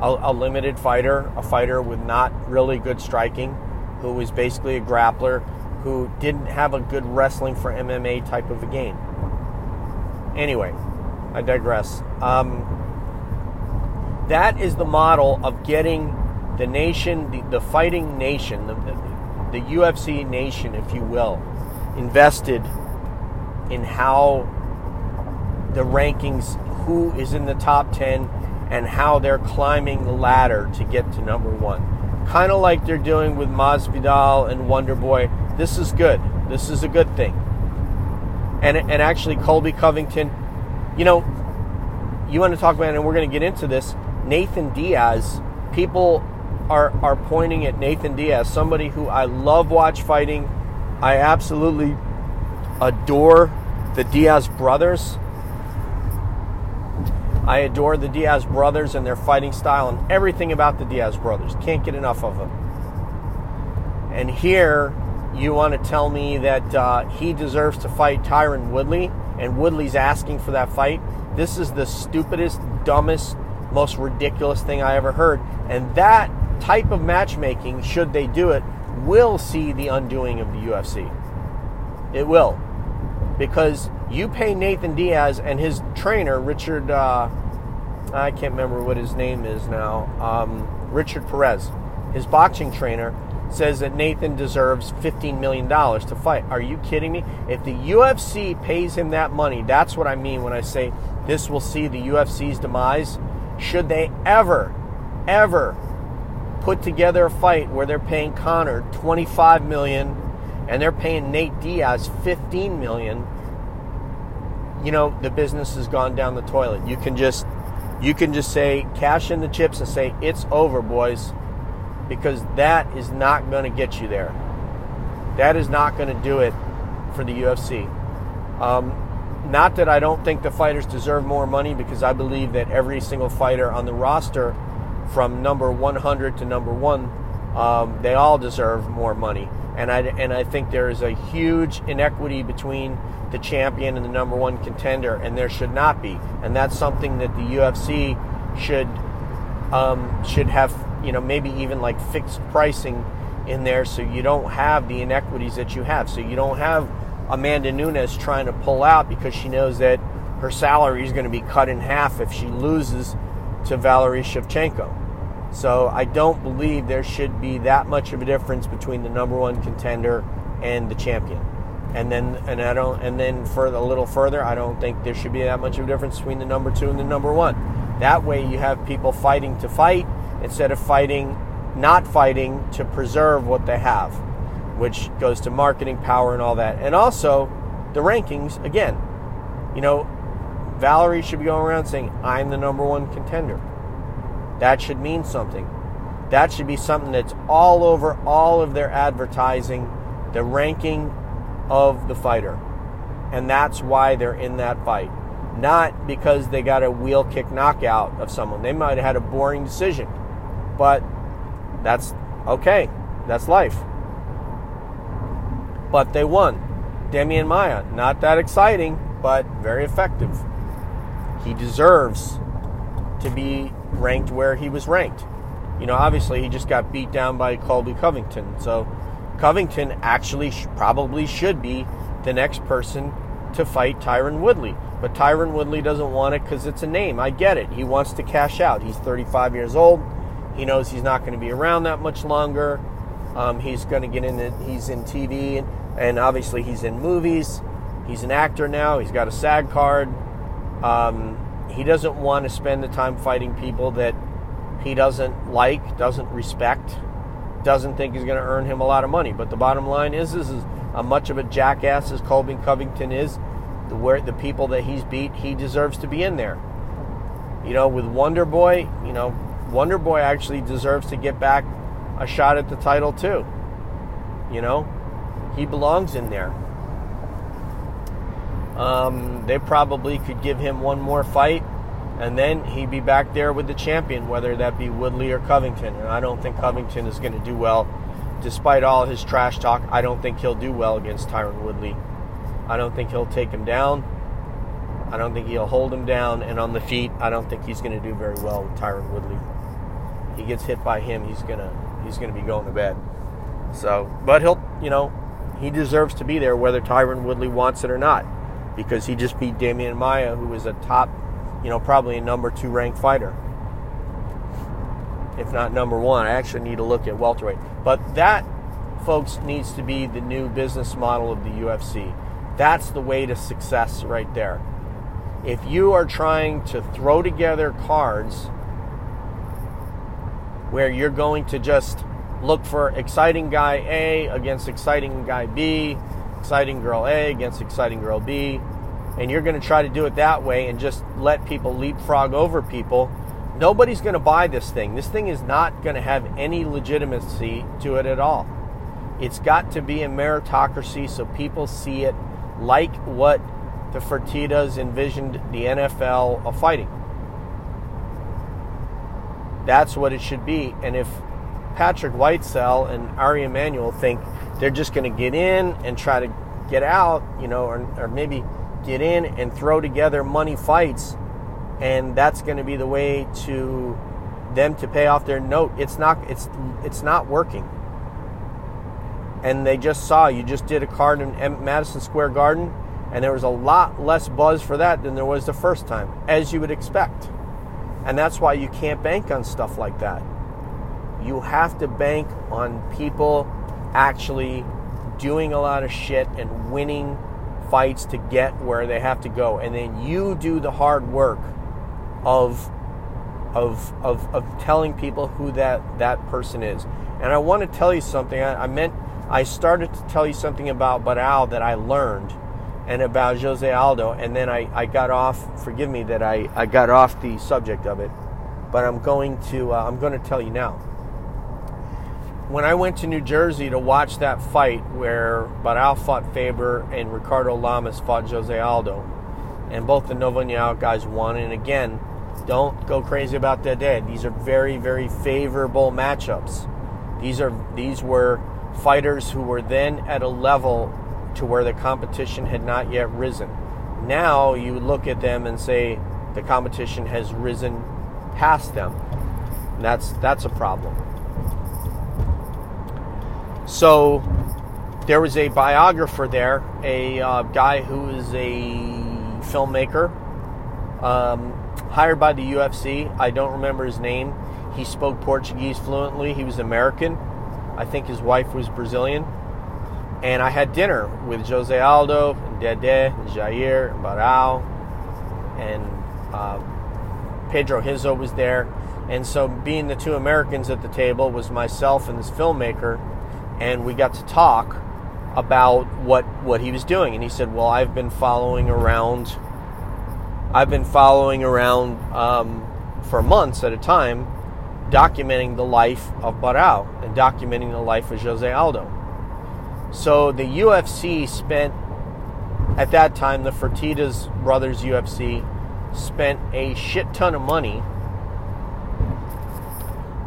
a, a limited fighter, a fighter with not really good striking who was basically a grappler who didn't have a good wrestling for MMA type of a game. Anyway, I digress. Um, that is the model of getting the nation, the, the fighting nation, the, the, UFC nation, if you will, invested in how the rankings, who is in the top 10, and how they're climbing the ladder to get to number one kind of like they're doing with Masvidal and Wonder Boy. This is good. This is a good thing. And and actually, Colby Covington, you know, you want to talk about, and we're going to get into this. Nathan Diaz, people are are pointing at Nathan Diaz, somebody who I love watch fighting. I absolutely adore the Diaz brothers. I adore the Diaz brothers and their fighting style and everything about the Diaz brothers. Can't get enough of them. And here, you want to tell me that uh, he deserves to fight Tyron Woodley, and Woodley's asking for that fight. This is the stupidest, dumbest, most ridiculous thing I ever heard. And that type of matchmaking, should they do it, will see the undoing of the UFC. It will. Because you pay Nathan Diaz and his trainer, Richard, uh, I can't remember what his name is now, um, Richard Perez, his boxing trainer, says that Nathan deserves $15 million to fight. Are you kidding me? If the UFC pays him that money, that's what I mean when I say this will see the UFC's demise. Should they ever, ever put together a fight where they're paying Conor 25 million and they're paying Nate Diaz 15 million, you know, the business has gone down the toilet. You can just you can just say cash in the chips and say it's over, boys, because that is not going to get you there. That is not going to do it for the UFC. Um, not that I don't think the fighters deserve more money, because I believe that every single fighter on the roster, from number 100 to number one, um, they all deserve more money. And I and I think there is a huge inequity between the champion and the number one contender, and there should not be. And that's something that the UFC should um, should have, you know, maybe even like fixed pricing in there, so you don't have the inequities that you have. So you don't have Amanda Nunes trying to pull out because she knows that her salary is going to be cut in half if she loses to Valerie Shevchenko. So I don't believe there should be that much of a difference between the number one contender and the champion. And then and I don't and then for a little further, I don't think there should be that much of a difference between the number two and the number one. That way you have people fighting to fight instead of fighting not fighting to preserve what they have, which goes to marketing power and all that. And also the rankings, again, you know, Valerie should be going around saying, I'm the number one contender. That should mean something. That should be something that's all over all of their advertising, the ranking of the fighter. And that's why they're in that fight. Not because they got a wheel kick knockout of someone. They might have had a boring decision. But that's okay. That's life. But they won. Demian Maia, not that exciting, but very effective. He deserves to be ranked where he was ranked. You know, obviously he just got beat down by Colby Covington. So Covington actually sh- probably should be the next person to fight Tyron Woodley. But Tyron Woodley doesn't want it because it's a name. I get it. He wants to cash out. He's 35 years old. He knows he's not going to be around that much longer. Um, he's going to get in. The, he's in TV, and, and, obviously he's in movies. He's an actor now. He's got a SAG card. Um, he doesn't want to spend the time fighting people that he doesn't like, doesn't respect, doesn't think is going to earn him a lot of money. But the bottom line is, is, is a much of a jackass as Colby Covington is, the where the people that he's beat, he deserves to be in there. You know, with Wonder Boy, you know, Wonder Boy actually deserves to get back a shot at the title too. You know, he belongs in there. Um, they probably could give him one more fight, and then he'd be back there with the champion, whether that be Woodley or Covington. And I don't think Covington is going to do well, despite all his trash talk. I don't think he'll do well against Tyron Woodley. I don't think he'll take him down. I don't think he'll hold him down. And on the feet, I don't think he's going to do very well with Tyron Woodley. He gets hit by him, he's gonna he's gonna be going to bed. So, but he'll you know he deserves to be there whether Tyron Woodley wants it or not because he just beat Demian Maia, who was a top, you know, probably a number two ranked fighter, if not number one. I actually need to look at welterweight, but that, folks, needs to be the new business model of the UFC. That's the way to success right there. If you are trying to throw together cards where you're going to just look for exciting guy A against exciting guy B, exciting girl A against exciting girl B, and you're going to try to do it that way and just let people leapfrog over people, nobody's going to buy this thing. This thing is not going to have any legitimacy to it at all. It's got to be a meritocracy so people see it like what the Fertitas envisioned the NFL of fighting. That's what it should be. And if Patrick Whitesell and Ari Emanuel think they're just going to get in and try to get out, you know, or, or maybe get in and throw together money fights, and that's going to be the way to them to pay off their note. It's not. It's it's not working. And they just saw you just did a card in Madison Square Garden, and there was a lot less buzz for that than there was the first time, as you would expect. And that's why you can't bank on stuff like that. You have to bank on people actually doing a lot of shit and winning fights to get where they have to go. And then you do the hard work of of of, of telling people who that that person is. And I want to tell you something. I, I meant I started to tell you something about Barao that I learned and about Jose Aldo, and then I, I got off. Forgive me that I, I got off the subject of it, but I'm going to uh, I'm going to tell you now. When I went to New Jersey to watch that fight where Barao fought Faber and Ricardo Lamas fought Jose Aldo, and both the Nova União guys won, and again, don't go crazy about that day. These are very very favorable matchups. These are these were fighters who were then at a level to where the competition had not yet risen. Now you look at them and say the competition has risen past them. And that's that's a problem. So there was a biographer there, a uh, guy who is a filmmaker, um, hired by the UFC. I don't remember his name. He spoke Portuguese fluently. He was American. I think his wife was Brazilian. And I had dinner with Jose Aldo, and Dede, and Jair, and Barao, and uh, Pedro Rizzo was there. And so, being the two Americans at the table was myself and this filmmaker, and we got to talk about what what he was doing. And he said, "Well, I've been following around. I've been following around um, for months at a time, documenting the life of Barao and documenting the life of Jose Aldo." So the UFC spent, at that time, the Fertitas Brothers UFC spent a shit ton of money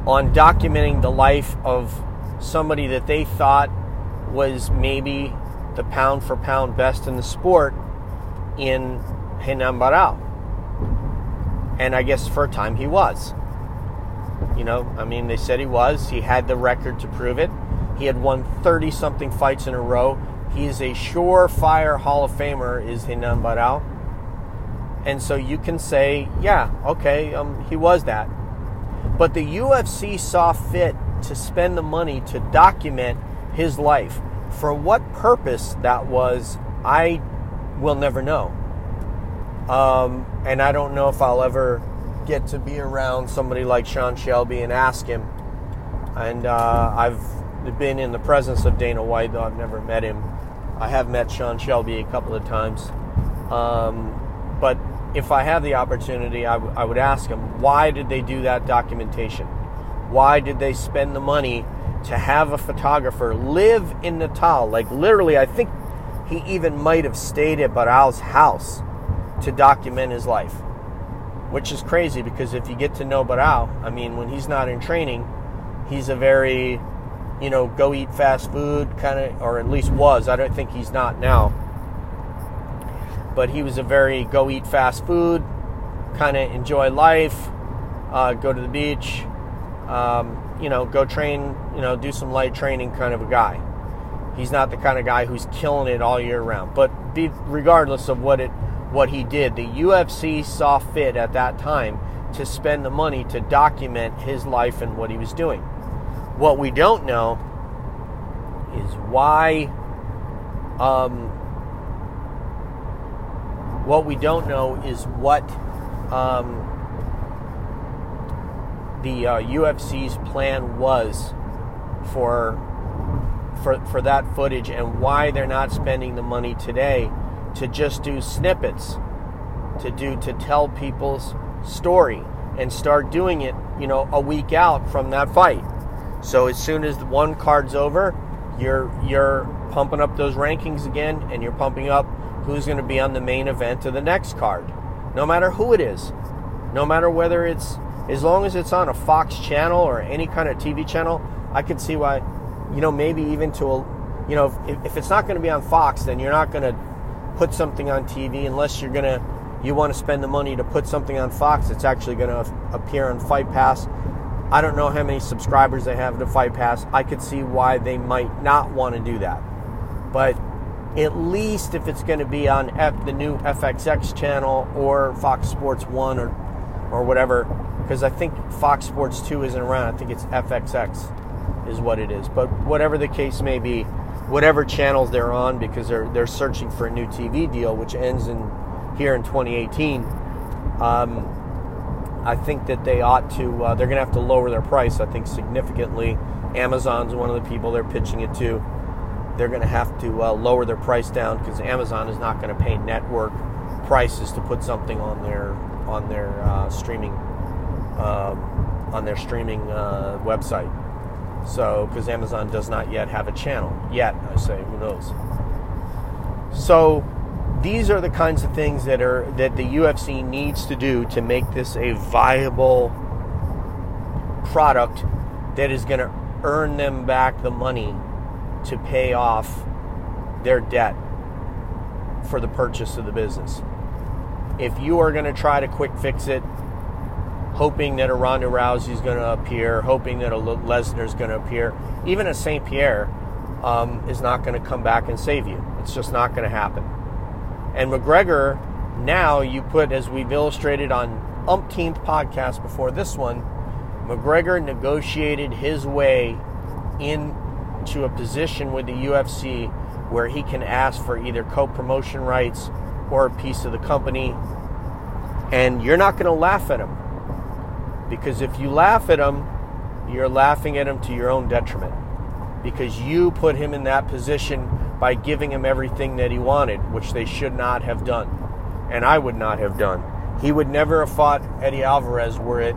on documenting the life of somebody that they thought was maybe the pound for pound best in the sport in Renan Barao. And I guess for a time he was. You know, I mean, they said he was. He had the record to prove it. He had won 30 something fights in a row. He is a surefire Hall of Famer, is Renan Barao. And so you can say, yeah, okay, um, he was that. But the UFC saw fit to spend the money to document his life. For what purpose that was, I will never know. Um, and I don't know if I'll ever get to be around somebody like Sean Shelby and ask him. And uh, I've been in the presence of Dana White, though I've never met him. I have met Sean Shelby a couple of times. Um, but if I have the opportunity, I, w- I would ask him, why did they do that documentation? Why did they spend the money to have a photographer live in Natal? Like, literally, I think he even might have stayed at Barao's house to document his life, which is crazy because if you get to know Barao, I mean, when he's not in training, he's a very you know, go eat fast food kind of, or at least was. I don't think he's not now. But he was a very go eat fast food, kind of enjoy life, uh, go to the beach, um, you know, go train, you know, do some light training kind of a guy. He's not the kind of guy who's killing it all year round. But be, regardless of what it what he did, the UFC saw fit at that time to spend the money to document his life and what he was doing. What we don't know is why. Um, what we don't know is what um, the uh, UFC's plan was for for for that footage and why they're not spending the money today to just do snippets to do to tell people's story and start doing it you know a week out from that fight. So as soon as one card's over, you're you're pumping up those rankings again, and you're pumping up who's going to be on the main event of the next card, no matter who it is, no matter whether it's as long as it's on a Fox channel or any kind of TV channel. I could see why, you know, maybe even to a, you know, if, if it's not going to be on Fox, then you're not going to put something on TV unless you're going to you want to spend the money to put something on Fox. It's actually going to appear on Fight Pass I don't know how many subscribers they have to Fight Pass. I could see why they might not want to do that. But at least if it's going to be on F, the new FXX channel or Fox Sports 1 or, or whatever, because I think Fox Sports 2 isn't around. I think it's FXX is what it is. But whatever the case may be, whatever channels they're on, because they're, they're searching for a new TV deal, which ends in here in 2018. Um, I think that they ought to, uh, they're going to have to lower their price, I think, significantly. Amazon's one of the people they're pitching it to. They're going to have to uh, lower their price down because Amazon is not going to pay network prices to put something on their on their uh, streaming um, on their streaming uh, website. So, because Amazon does not yet have a channel yet, I say, who knows? So, these are the kinds of things that are that the UFC needs to do to make this a viable product that is going to earn them back the money to pay off their debt for the purchase of the business. If you are going to try to quick fix it, hoping that a Ronda Rousey is going to appear, hoping that a Lesnar is going to appear, even a St. Pierre um, is not going to come back and save you. It's just not going to happen. And McGregor, now you put, as we've illustrated on umpteenth podcast before this one, McGregor negotiated his way into a position with the UFC where he can ask for either co promotion rights or a piece of the company. And you're not going to laugh at him. Because if you laugh at him, you're laughing at him to your own detriment. Because you put him in that position by giving him everything that he wanted, which they should not have done. And I would not have done. He would never have fought Eddie Alvarez were it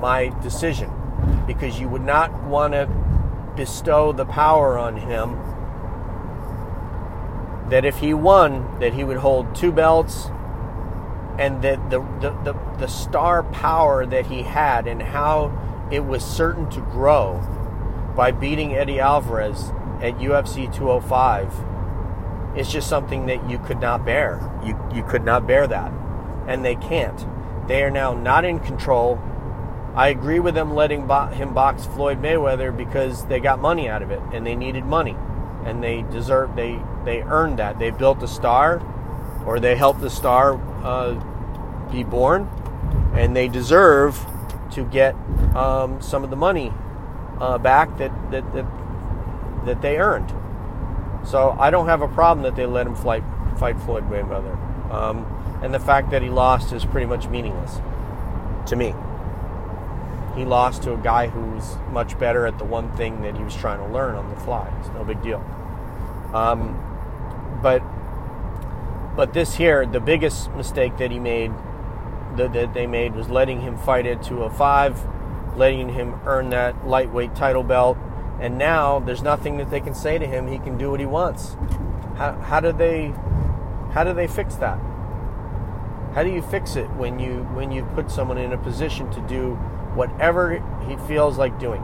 my decision. Because you would not want to bestow the power on him that if he won, that he would hold two belts, and that the, the, the, the, star power that he had and how it was certain to grow by beating Eddie Alvarez at UFC 205 is just something that you could not bear. You, you could not bear that. And they can't. They are now not in control. I agree with them letting bo- him box Floyd Mayweather because they got money out of it and they needed money and they deserve they they earned that. They built a star, or they helped the star uh, be born, and they deserve to get um, some of the money uh, back that, that that that they earned. So I don't have a problem that they let him fight fight Floyd Mayweather, um, and the fact that he lost is pretty much meaningless to me. He lost to a guy who's much better at the one thing that he was trying to learn on the fly. It's no big deal. Um, but but this here, the biggest mistake that he made, that, that they made, was letting him fight at 205, letting him earn that lightweight title belt, and now there's nothing that they can say to him. He can do what he wants. How, how do they how do they fix that? How do you fix it when you when you put someone in a position to do whatever he feels like doing?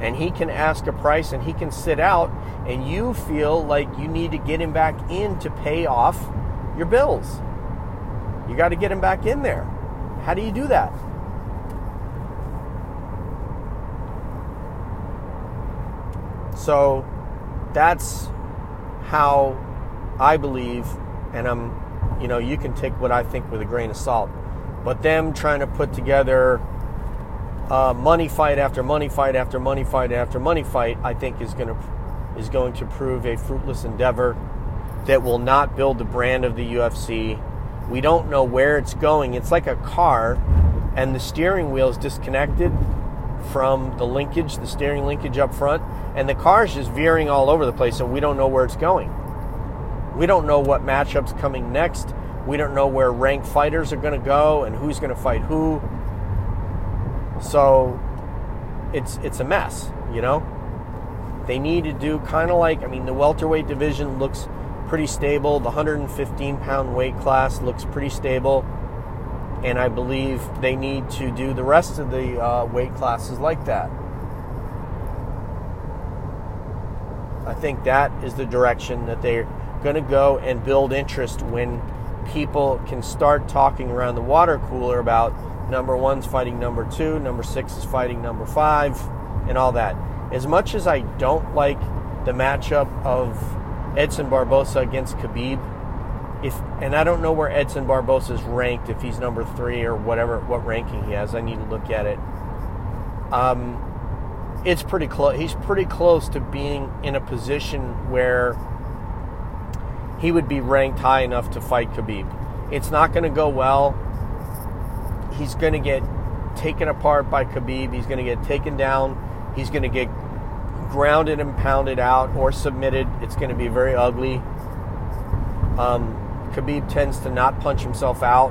and he can ask a price and he can sit out and you feel like you need to get him back in to pay off your bills. You got to get him back in there. How do you do that? So that's how I believe, and I'm, you know, you can take what I think with a grain of salt, but them trying to put together uh, money fight after money fight after money fight after money fight, I think is going to is going to prove a fruitless endeavor that will not build the brand of the UFC. We don't know where it's going. It's like a car, and the steering wheel is disconnected from the linkage, the steering linkage up front, and the car is just veering all over the place, and we don't know where it's going. We don't know what matchups coming next. We don't know where ranked fighters are going to go and who's going to fight who. So it's it's a mess, you know. They need to do kind of like I mean the welterweight division looks pretty stable. The 115 pound weight class looks pretty stable, and I believe they need to do the rest of the uh, weight classes like that. I think that is the direction that they're going to go and build interest when people can start talking around the water cooler about Number one's fighting number two. Number six is fighting number five, and all that. As much as I don't like the matchup of Edson Barbosa against Khabib, if and I don't know where Edson Barbosa is ranked, if he's number three or whatever, what ranking he has. I need to look at it. Um, it's pretty close. He's pretty close to being in a position where he would be ranked high enough to fight Khabib. It's not going to go well he's going to get taken apart by Khabib. He's going to get taken down. He's going to get grounded and pounded out or submitted. It's going to be very ugly. Um, Khabib tends to not punch himself out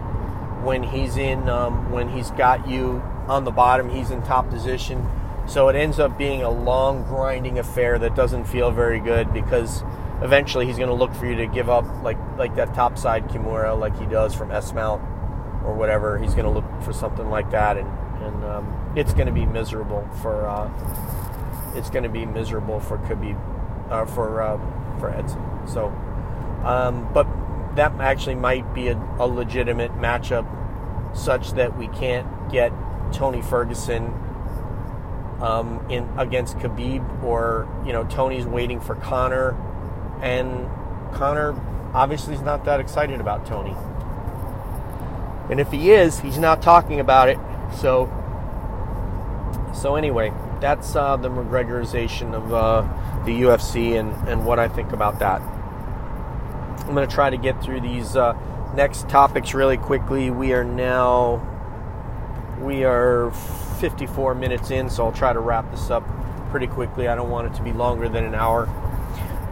when he's in um, when he's got you on the bottom. He's in top position, so it ends up being a long grinding affair that doesn't feel very good because eventually he's going to look for you to give up like like that top side Kimura like he does from S mount or whatever. He's going to look for something like that, and and um, it's going to be miserable for uh, it's going to be miserable for Khabib uh, for uh, for Edson. So, um, but that actually might be a, a, legitimate matchup, such that we can't get Tony Ferguson um, in against Khabib, or you know Tony's waiting for Conor, and Conor obviously is not that excited about Tony. And if he is, he's not talking about it. So So anyway, that's uh, the McGregorization of uh, the UFC and, and what I think about that. I'm going to try to get through these uh, next topics really quickly. We are now we are 54 minutes in, so I'll try to wrap this up pretty quickly. I don't want it to be longer than an hour.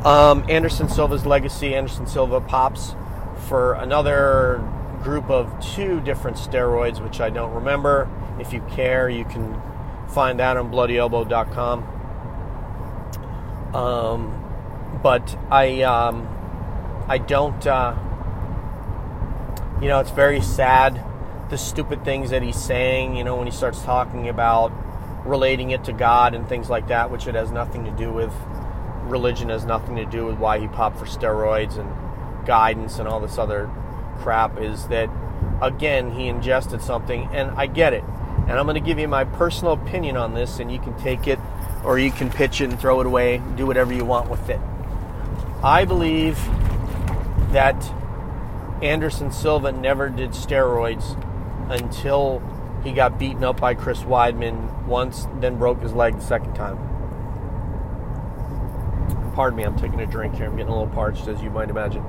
Um, Anderson Silva's legacy. Anderson Silva pops for another group of two different steroids, which I don't remember. If you care, you can find that on bloodyelbow.com. Um, but I, um, I don't, uh, you know, it's very sad the stupid things that he's saying, you know, when he starts talking about relating it to God and things like that, which it has nothing to do with religion, has nothing to do with why he popped for steroids and guidance and all this other crap, is that, again, he ingested something, and I get it. And I'm going to give you my personal opinion on this, and you can take it or you can pitch it and throw it away, do whatever you want with it. I believe that Anderson Silva never did steroids until he got beaten up by Chris Weidman once, then broke his leg the second time. Pardon me, I'm taking a drink here. I'm getting a little parched, as you might imagine.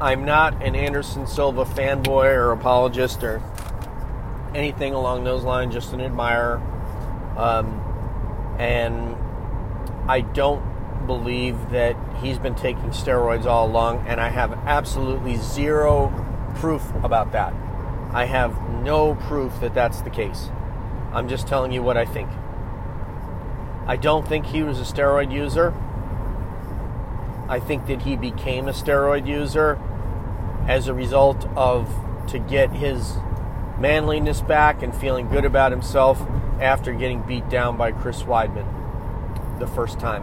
I'm not an Anderson Silva fanboy or apologist or anything along those lines, just an admirer. Um, and I don't believe that he's been taking steroids all along, and I have absolutely zero proof about that. I have no proof that that's the case. I'm just telling you what I think. I don't think he was a steroid user. I think that he became a steroid user as a result of to get his manliness back and feeling good about himself after getting beat down by Chris Weidman the first time.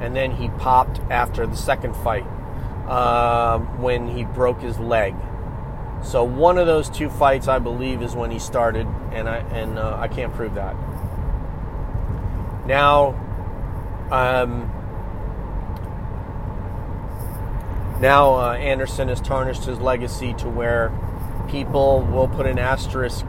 And then he popped after the second fight uh, when he broke his leg. So one of those two fights, I believe, is when he started, and I and uh, I can't prove that. Now, um, now uh, Anderson has tarnished his legacy to where people will put an asterisk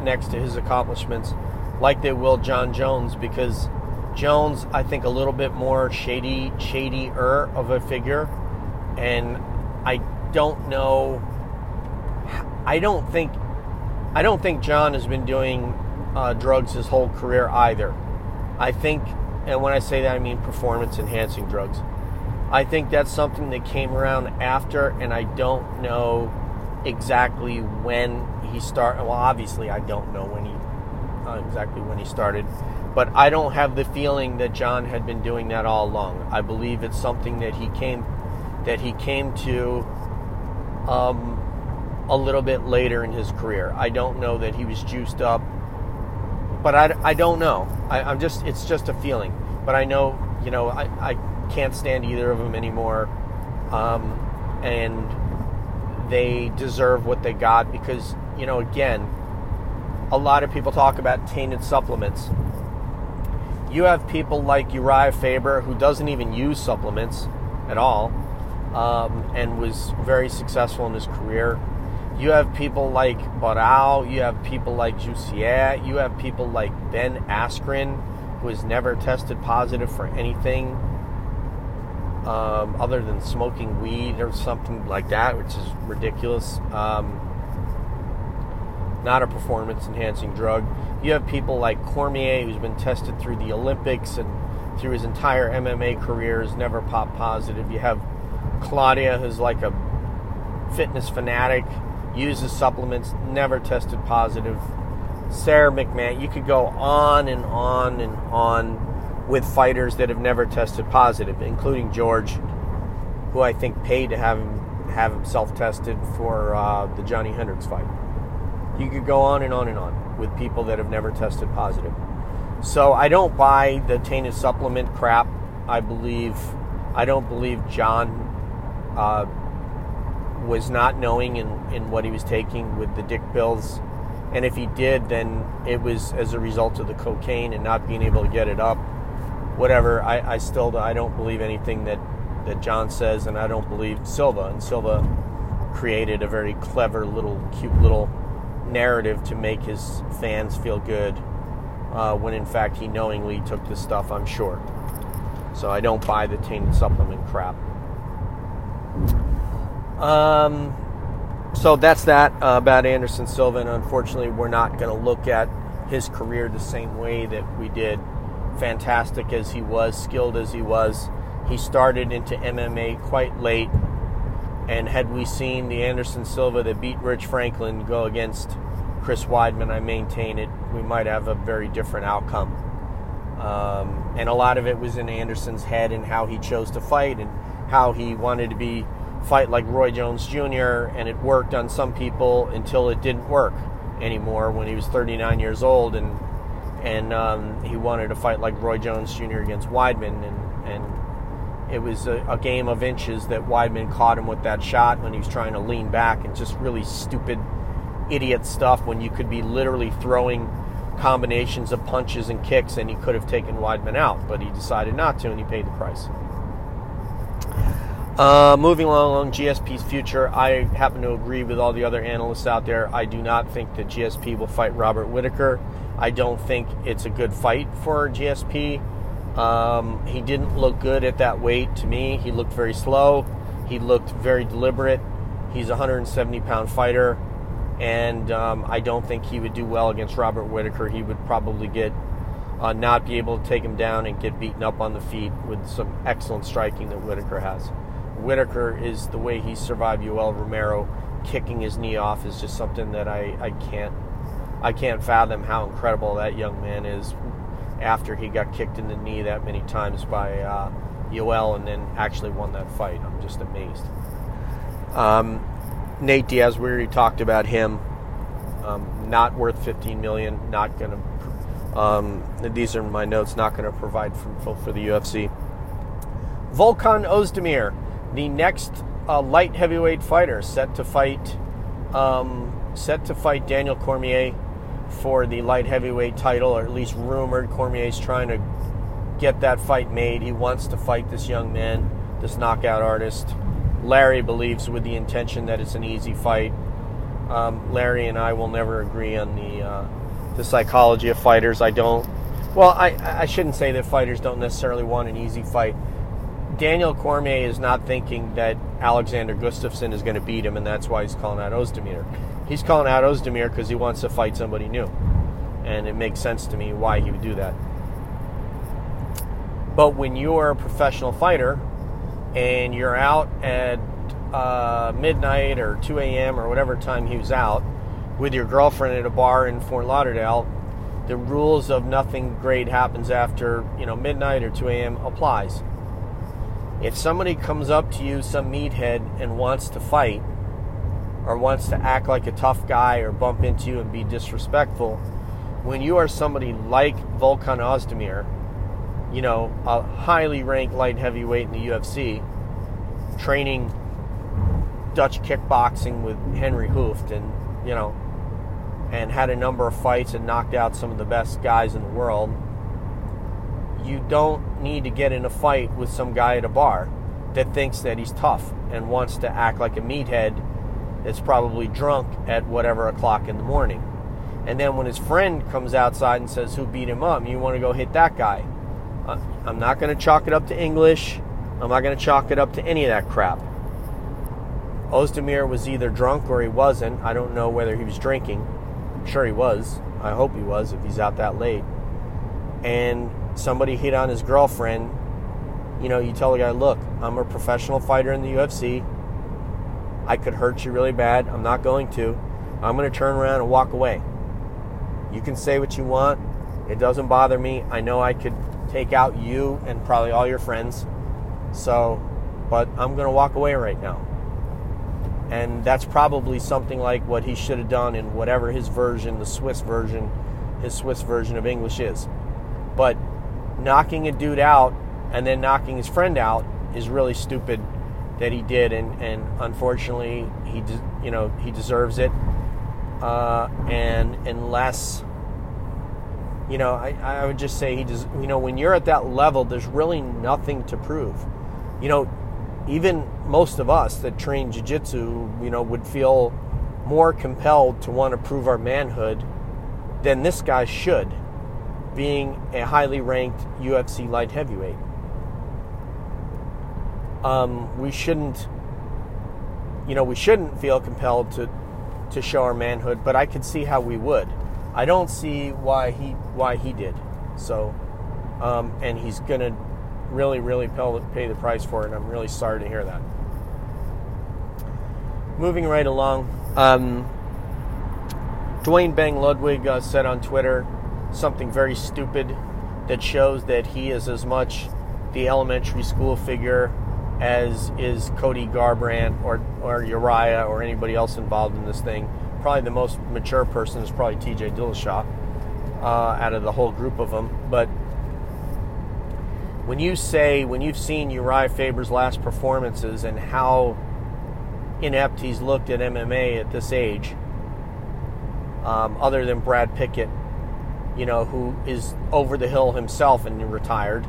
next to his accomplishments, like they will Jon Jones, because Jones, I think, a little bit more shady, shadier of a figure, and I don't know I don't think I don't think Jon has been doing uh, drugs his whole career either. I think, and when I say that, I mean performance enhancing drugs. I think that's something that came around after, and I don't know exactly when he started. Well, obviously, I don't know when he uh, exactly when he started, but I don't have the feeling that Jon had been doing that all along. I believe it's something that he came that he came to. Um, a little bit later in his career. I don't know that he was juiced up, but I, I don't know. I, I, am just it's just a feeling. But I know you know I, I can't stand either of them anymore, um, and they deserve what they got because you know again, a lot of people talk about tainted supplements. You have people like Uriah Faber who doesn't even use supplements at all. Um, and was very successful in his career. You have people like Barao, you have people like Jussier, you have people like Ben Askren, who has never tested positive for anything um, other than smoking weed or something like that, which is ridiculous. Um, not a performance enhancing drug. You have people like Cormier, who's been tested through the Olympics and through his entire MMA career has never popped positive. You have Claudia, who's like a fitness fanatic uses supplements, never tested positive. Sara McMann, you could go on and on and on with fighters that have never tested positive, including George, who I think paid to have him have himself tested for uh, the Johnny Hendricks fight. You could go on and on and on with people that have never tested positive. So I don't buy the tainted supplement crap. I believe I don't believe Jon uh, was not knowing in, in what he was taking with the dick pills. And if he did, then it was as a result of the cocaine and not being able to get it up. Whatever. I, I still I don't believe anything that, that Jon says, and I don't believe Silva. And Silva created a very clever little, cute little narrative to make his fans feel good uh, when in fact he knowingly took the stuff, I'm sure. So I don't buy the tainted supplement crap. Um, so that's that uh, about Anderson Silva, and unfortunately, we're not going to look at his career the same way that we did. Fantastic as he was, skilled as he was, he started into MMA quite late. And had we seen the Anderson Silva that beat Rich Franklin go against Chris Weidman, I maintain it, we might have a very different outcome. Um, and a lot of it was in Anderson's head and how he chose to fight and how he wanted to be fight like Roy Jones Jr. and it worked on some people until it didn't work anymore when he was 39 years old and and um, he wanted to fight like Roy Jones Jr. against Weidman and and it was a, a, game of inches that Weidman caught him with that shot when he was trying to lean back and just really stupid idiot stuff when you could be literally throwing combinations of punches and kicks and he could have taken Weidman out but he decided not to and he paid the price. Uh, moving along, GSP's future. I happen to agree with all the other analysts out there. I do not think that GSP will fight Robert Whitaker. I don't think it's a good fight for GSP. Um, he didn't look good at that weight to me. He looked very slow. He looked very deliberate. He's a 170 pound fighter, and um, I don't think he would do well against Robert Whitaker. He would probably get uh, not be able to take him down and get beaten up on the feet with some excellent striking that Whitaker has. Whitaker is the way he survived Yoel Romero kicking his knee off is just something that I, I can't I can't fathom how incredible that young man is after he got kicked in the knee that many times by uh, Yoel and then actually won that fight. I'm just amazed. Um, Nate Diaz, we already talked about him. Um, not worth 15 million. Not going to. Um, these are my notes. Not going to provide for, for the UFC. Volkan Ozdemir the next uh, light heavyweight fighter set to fight um, set to fight Daniel Cormier for the light heavyweight title, or at least rumored Cormier's trying to get that fight made. He wants to fight this young man, this knockout artist. Larry believes with the intention that it's an easy fight. Um, Larry and I will never agree on the uh, the psychology of fighters. I don't. Well, I, I shouldn't say that fighters don't necessarily want an easy fight. Daniel Cormier is not thinking that Alexander Gustafsson is going to beat him, and that's why he's calling out Ozdemir. He's calling out Ozdemir because he wants to fight somebody new, and it makes sense to me why he would do that. But when you're a professional fighter and you're out at uh, midnight or 2 a.m. or whatever time he was out with your girlfriend at a bar in Fort Lauderdale, the rules of nothing great happens after you know midnight or 2 a.m. applies if somebody comes up to you, some meathead, and wants to fight, or wants to act like a tough guy or bump into you and be disrespectful, when you are somebody like Volkan Ozdemir, you know, a highly ranked light heavyweight in the UFC, training Dutch kickboxing with Henry Hooft, and, you know, and had a number of fights and knocked out some of the best guys in the world you don't need to get in a fight with some guy at a bar that thinks that he's tough and wants to act like a meathead that's probably drunk at whatever o'clock in the morning. And then when his friend comes outside and says, Who beat him up? you want to go hit that guy. I'm not going to chalk it up to English. I'm not going to chalk it up to any of that crap. Ozdemir was either drunk or he wasn't. I don't know whether he was drinking. I'm sure he was. I hope he was if he's out that late. And somebody hit on his girlfriend, you know, you tell the guy, look, I'm a professional fighter in the UFC. I could hurt you really bad. I'm not going to. I'm going to turn around and walk away. You can say what you want. It doesn't bother me. I know I could take out you and probably all your friends. So, but I'm going to walk away right now. And that's probably something like what he should have done in whatever his version, the Swiss version, his Swiss version of English is. But knocking a dude out and then knocking his friend out is really stupid that he did, and, and unfortunately, he de- you know he deserves it. Uh, and unless you know, I, I would just say he does. You know, when you're at that level, there's really nothing to prove. You know, even most of us that train jiu-jitsu, you know, would feel more compelled to want to prove our manhood than this guy should, being a highly ranked UFC light heavyweight. Um, we shouldn't, you know, we shouldn't feel compelled to to show our manhood, but I could see how we would. I don't see why he why he did. So, um, and he's gonna really, really pay the price for it. And I'm really sorry to hear that. Moving right along, um, Duane Bang Ludwig uh, said on Twitter something very stupid that shows that he is as much the elementary school figure as is Cody Garbrandt or, or Uriah or anybody else involved in this thing. Probably the most mature person is probably TJ Dillashaw uh, out of the whole group of them. But when you say, when you've seen Uriah Faber's last performances and how inept he's looked at MMA at this age, um, other than Brad Pickett, you know, who is over the hill himself and retired,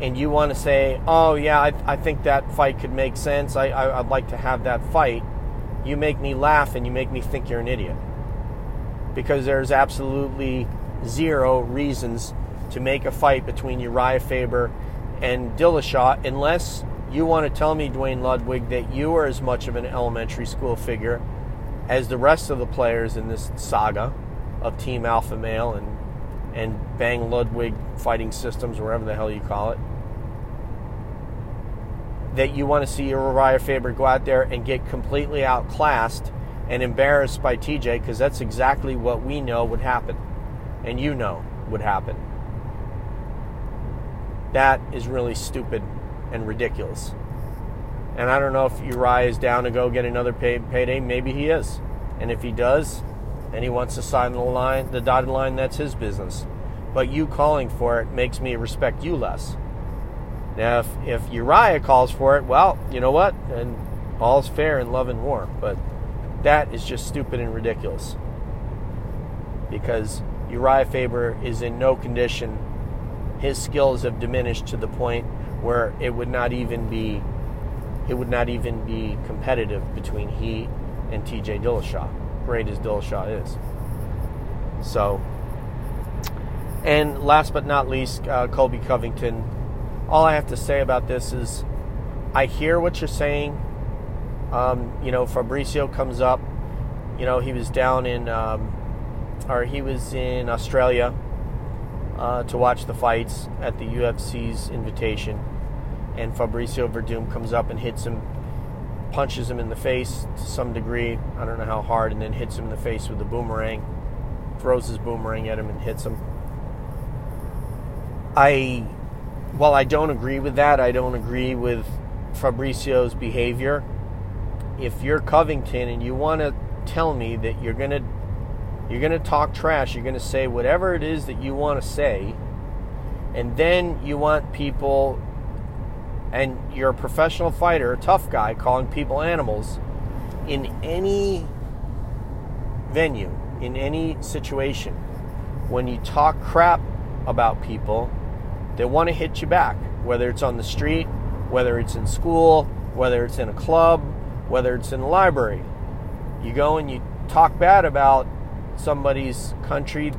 and you want to say, oh, yeah, I, I think that fight could make sense, I, I, I'd like to have that fight, you make me laugh and you make me think you're an idiot. Because there's absolutely zero reasons to make a fight between Uriah Faber and Dillashaw unless you want to tell me, Duane Ludwig, that you are as much of an elementary school figure as the rest of the players in this saga of Team Alpha Male and and Bang Ludwig fighting systems, wherever the hell you call it. That you want to see Uriah Faber go out there and get completely outclassed and embarrassed by TJ because that's exactly what we know would happen, and you know would happen. That is really stupid and ridiculous. And I don't know if Uriah is down to go get another pay, payday. Maybe he is. And if he does, and he wants to sign the line, the dotted line, that's his business. But you calling for it makes me respect you less. Now, if, if Uriah calls for it, well, you know what? And all's fair in love and war. But that is just stupid and ridiculous. Because Uriah Faber is in no condition his skills have diminished to the point where it would not even be it would not even be competitive between he and TJ Dillashaw, great as Dillashaw is. So, and last but not least, uh, Colby Covington. All I have to say about this is, I hear what you're saying. Um, you know, Fabricio comes up. You know, he was down in, um, or he was in Australia uh, to watch the fights at the UFC's invitation. And Fabricio Werdum comes up and hits him, punches him in the face to some degree. I don't know how hard, and then hits him in the face with a boomerang, throws his boomerang at him and hits him. I, while I don't agree with that, I don't agree with Fabricio's behavior. If you're Covington and you want to tell me that you're going to you're going to talk trash. You're going to say whatever it is that you want to say. And then you want people, and you're a professional fighter, a tough guy, calling people animals in any venue, in any situation. When you talk crap about people, they want to hit you back, whether it's on the street, whether it's in school, whether it's in a club, whether it's in a library. You go and you talk bad about somebody's country,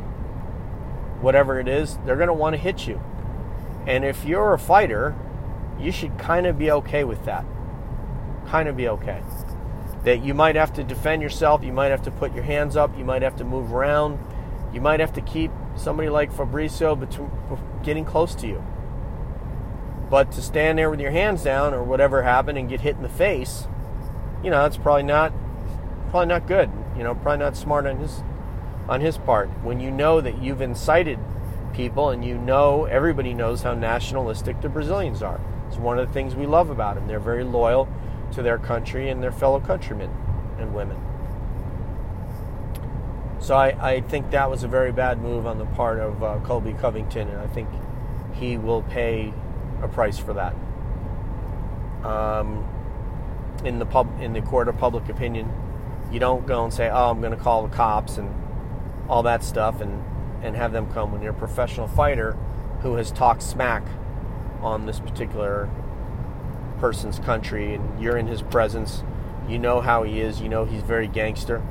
whatever it is, they're going to want to hit you. And if you're a fighter, you should kind of be okay with that. Kind of be okay. That you might have to defend yourself, you might have to put your hands up, you might have to move around, you might have to keep somebody like Fabricio between, getting close to you. But to stand there with your hands down or whatever happened and get hit in the face, you know, that's probably not probably not good. You know, probably not smart on his on his part when you know that you've incited people and you know everybody knows how nationalistic the Brazilians are. It's one of the things we love about them. They're very loyal to their country and their fellow countrymen and women. So I, I think that was a very bad move on the part of uh, Colby Covington, and I think he will pay a price for that. Um, in the pub, in the court of public opinion, you don't go and say, "Oh, I'm going to call the cops," and all that stuff and, and have them come when you're a professional fighter who has talked smack on this particular person's country and you're in his presence you know how he is. You know he's very gangster,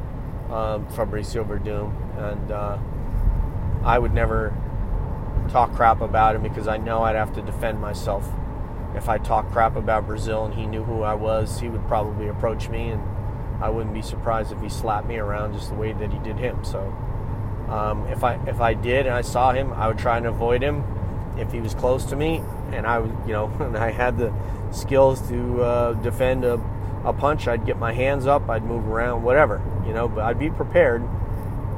um, Fabricio Werdum, and uh, I would never talk crap about him because I know I'd have to defend myself. If I talk crap about Brazil and he knew who I was, he would probably approach me, and I wouldn't be surprised if he slapped me around just the way that he did him. So, um, if I if I did and I saw him, I would try and avoid him if he was close to me, and I would, you know, and I had the skills to uh, defend a, a punch. I'd get my hands up, I'd move around, whatever, you know. But I'd be prepared.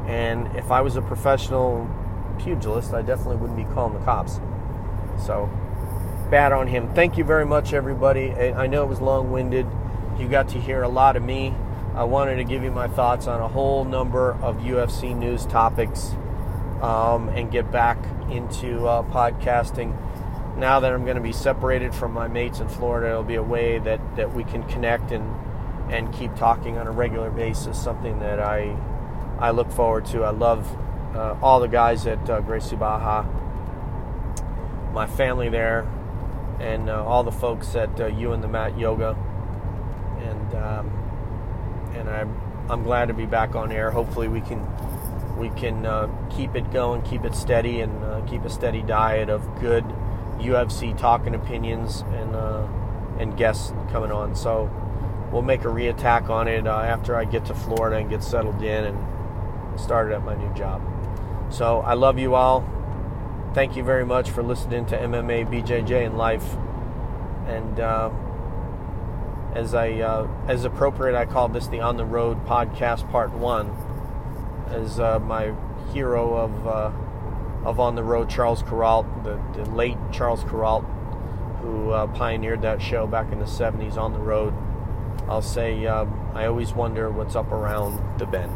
And if I was a professional pugilist, I definitely wouldn't be calling the cops. So bad on him. Thank you very much, everybody. I know it was long-winded. You got to hear a lot of me. I wanted to give you my thoughts on a whole number of UFC news topics um, and get back into uh, podcasting. Now that I'm going to be separated from my mates in Florida, it'll be a way that, that we can connect and and keep talking on a regular basis. Something that I I look forward to. I love uh, all the guys at uh, Gracie Barra, my family there, and uh, all the folks at uh, You and the Mat Yoga, and um, and I'm I'm glad to be back on air. Hopefully we can we can uh, keep it going, keep it steady, and uh, keep a steady diet of good UFC talking opinions and uh, and guests coming on. So we'll make a reattack on it uh, after I get to Florida and get settled in and started at my new job. So I love you all. Thank you very much for listening to MMA BJJ and life. And uh, as I uh, as appropriate, I call this the On the Road podcast part one. As uh, my hero of uh, of On the Road, Charles Kuralt, the, the late Charles Kuralt, who uh, pioneered that show back in the '70s on the road. I'll say um, I always wonder what's up around the bend.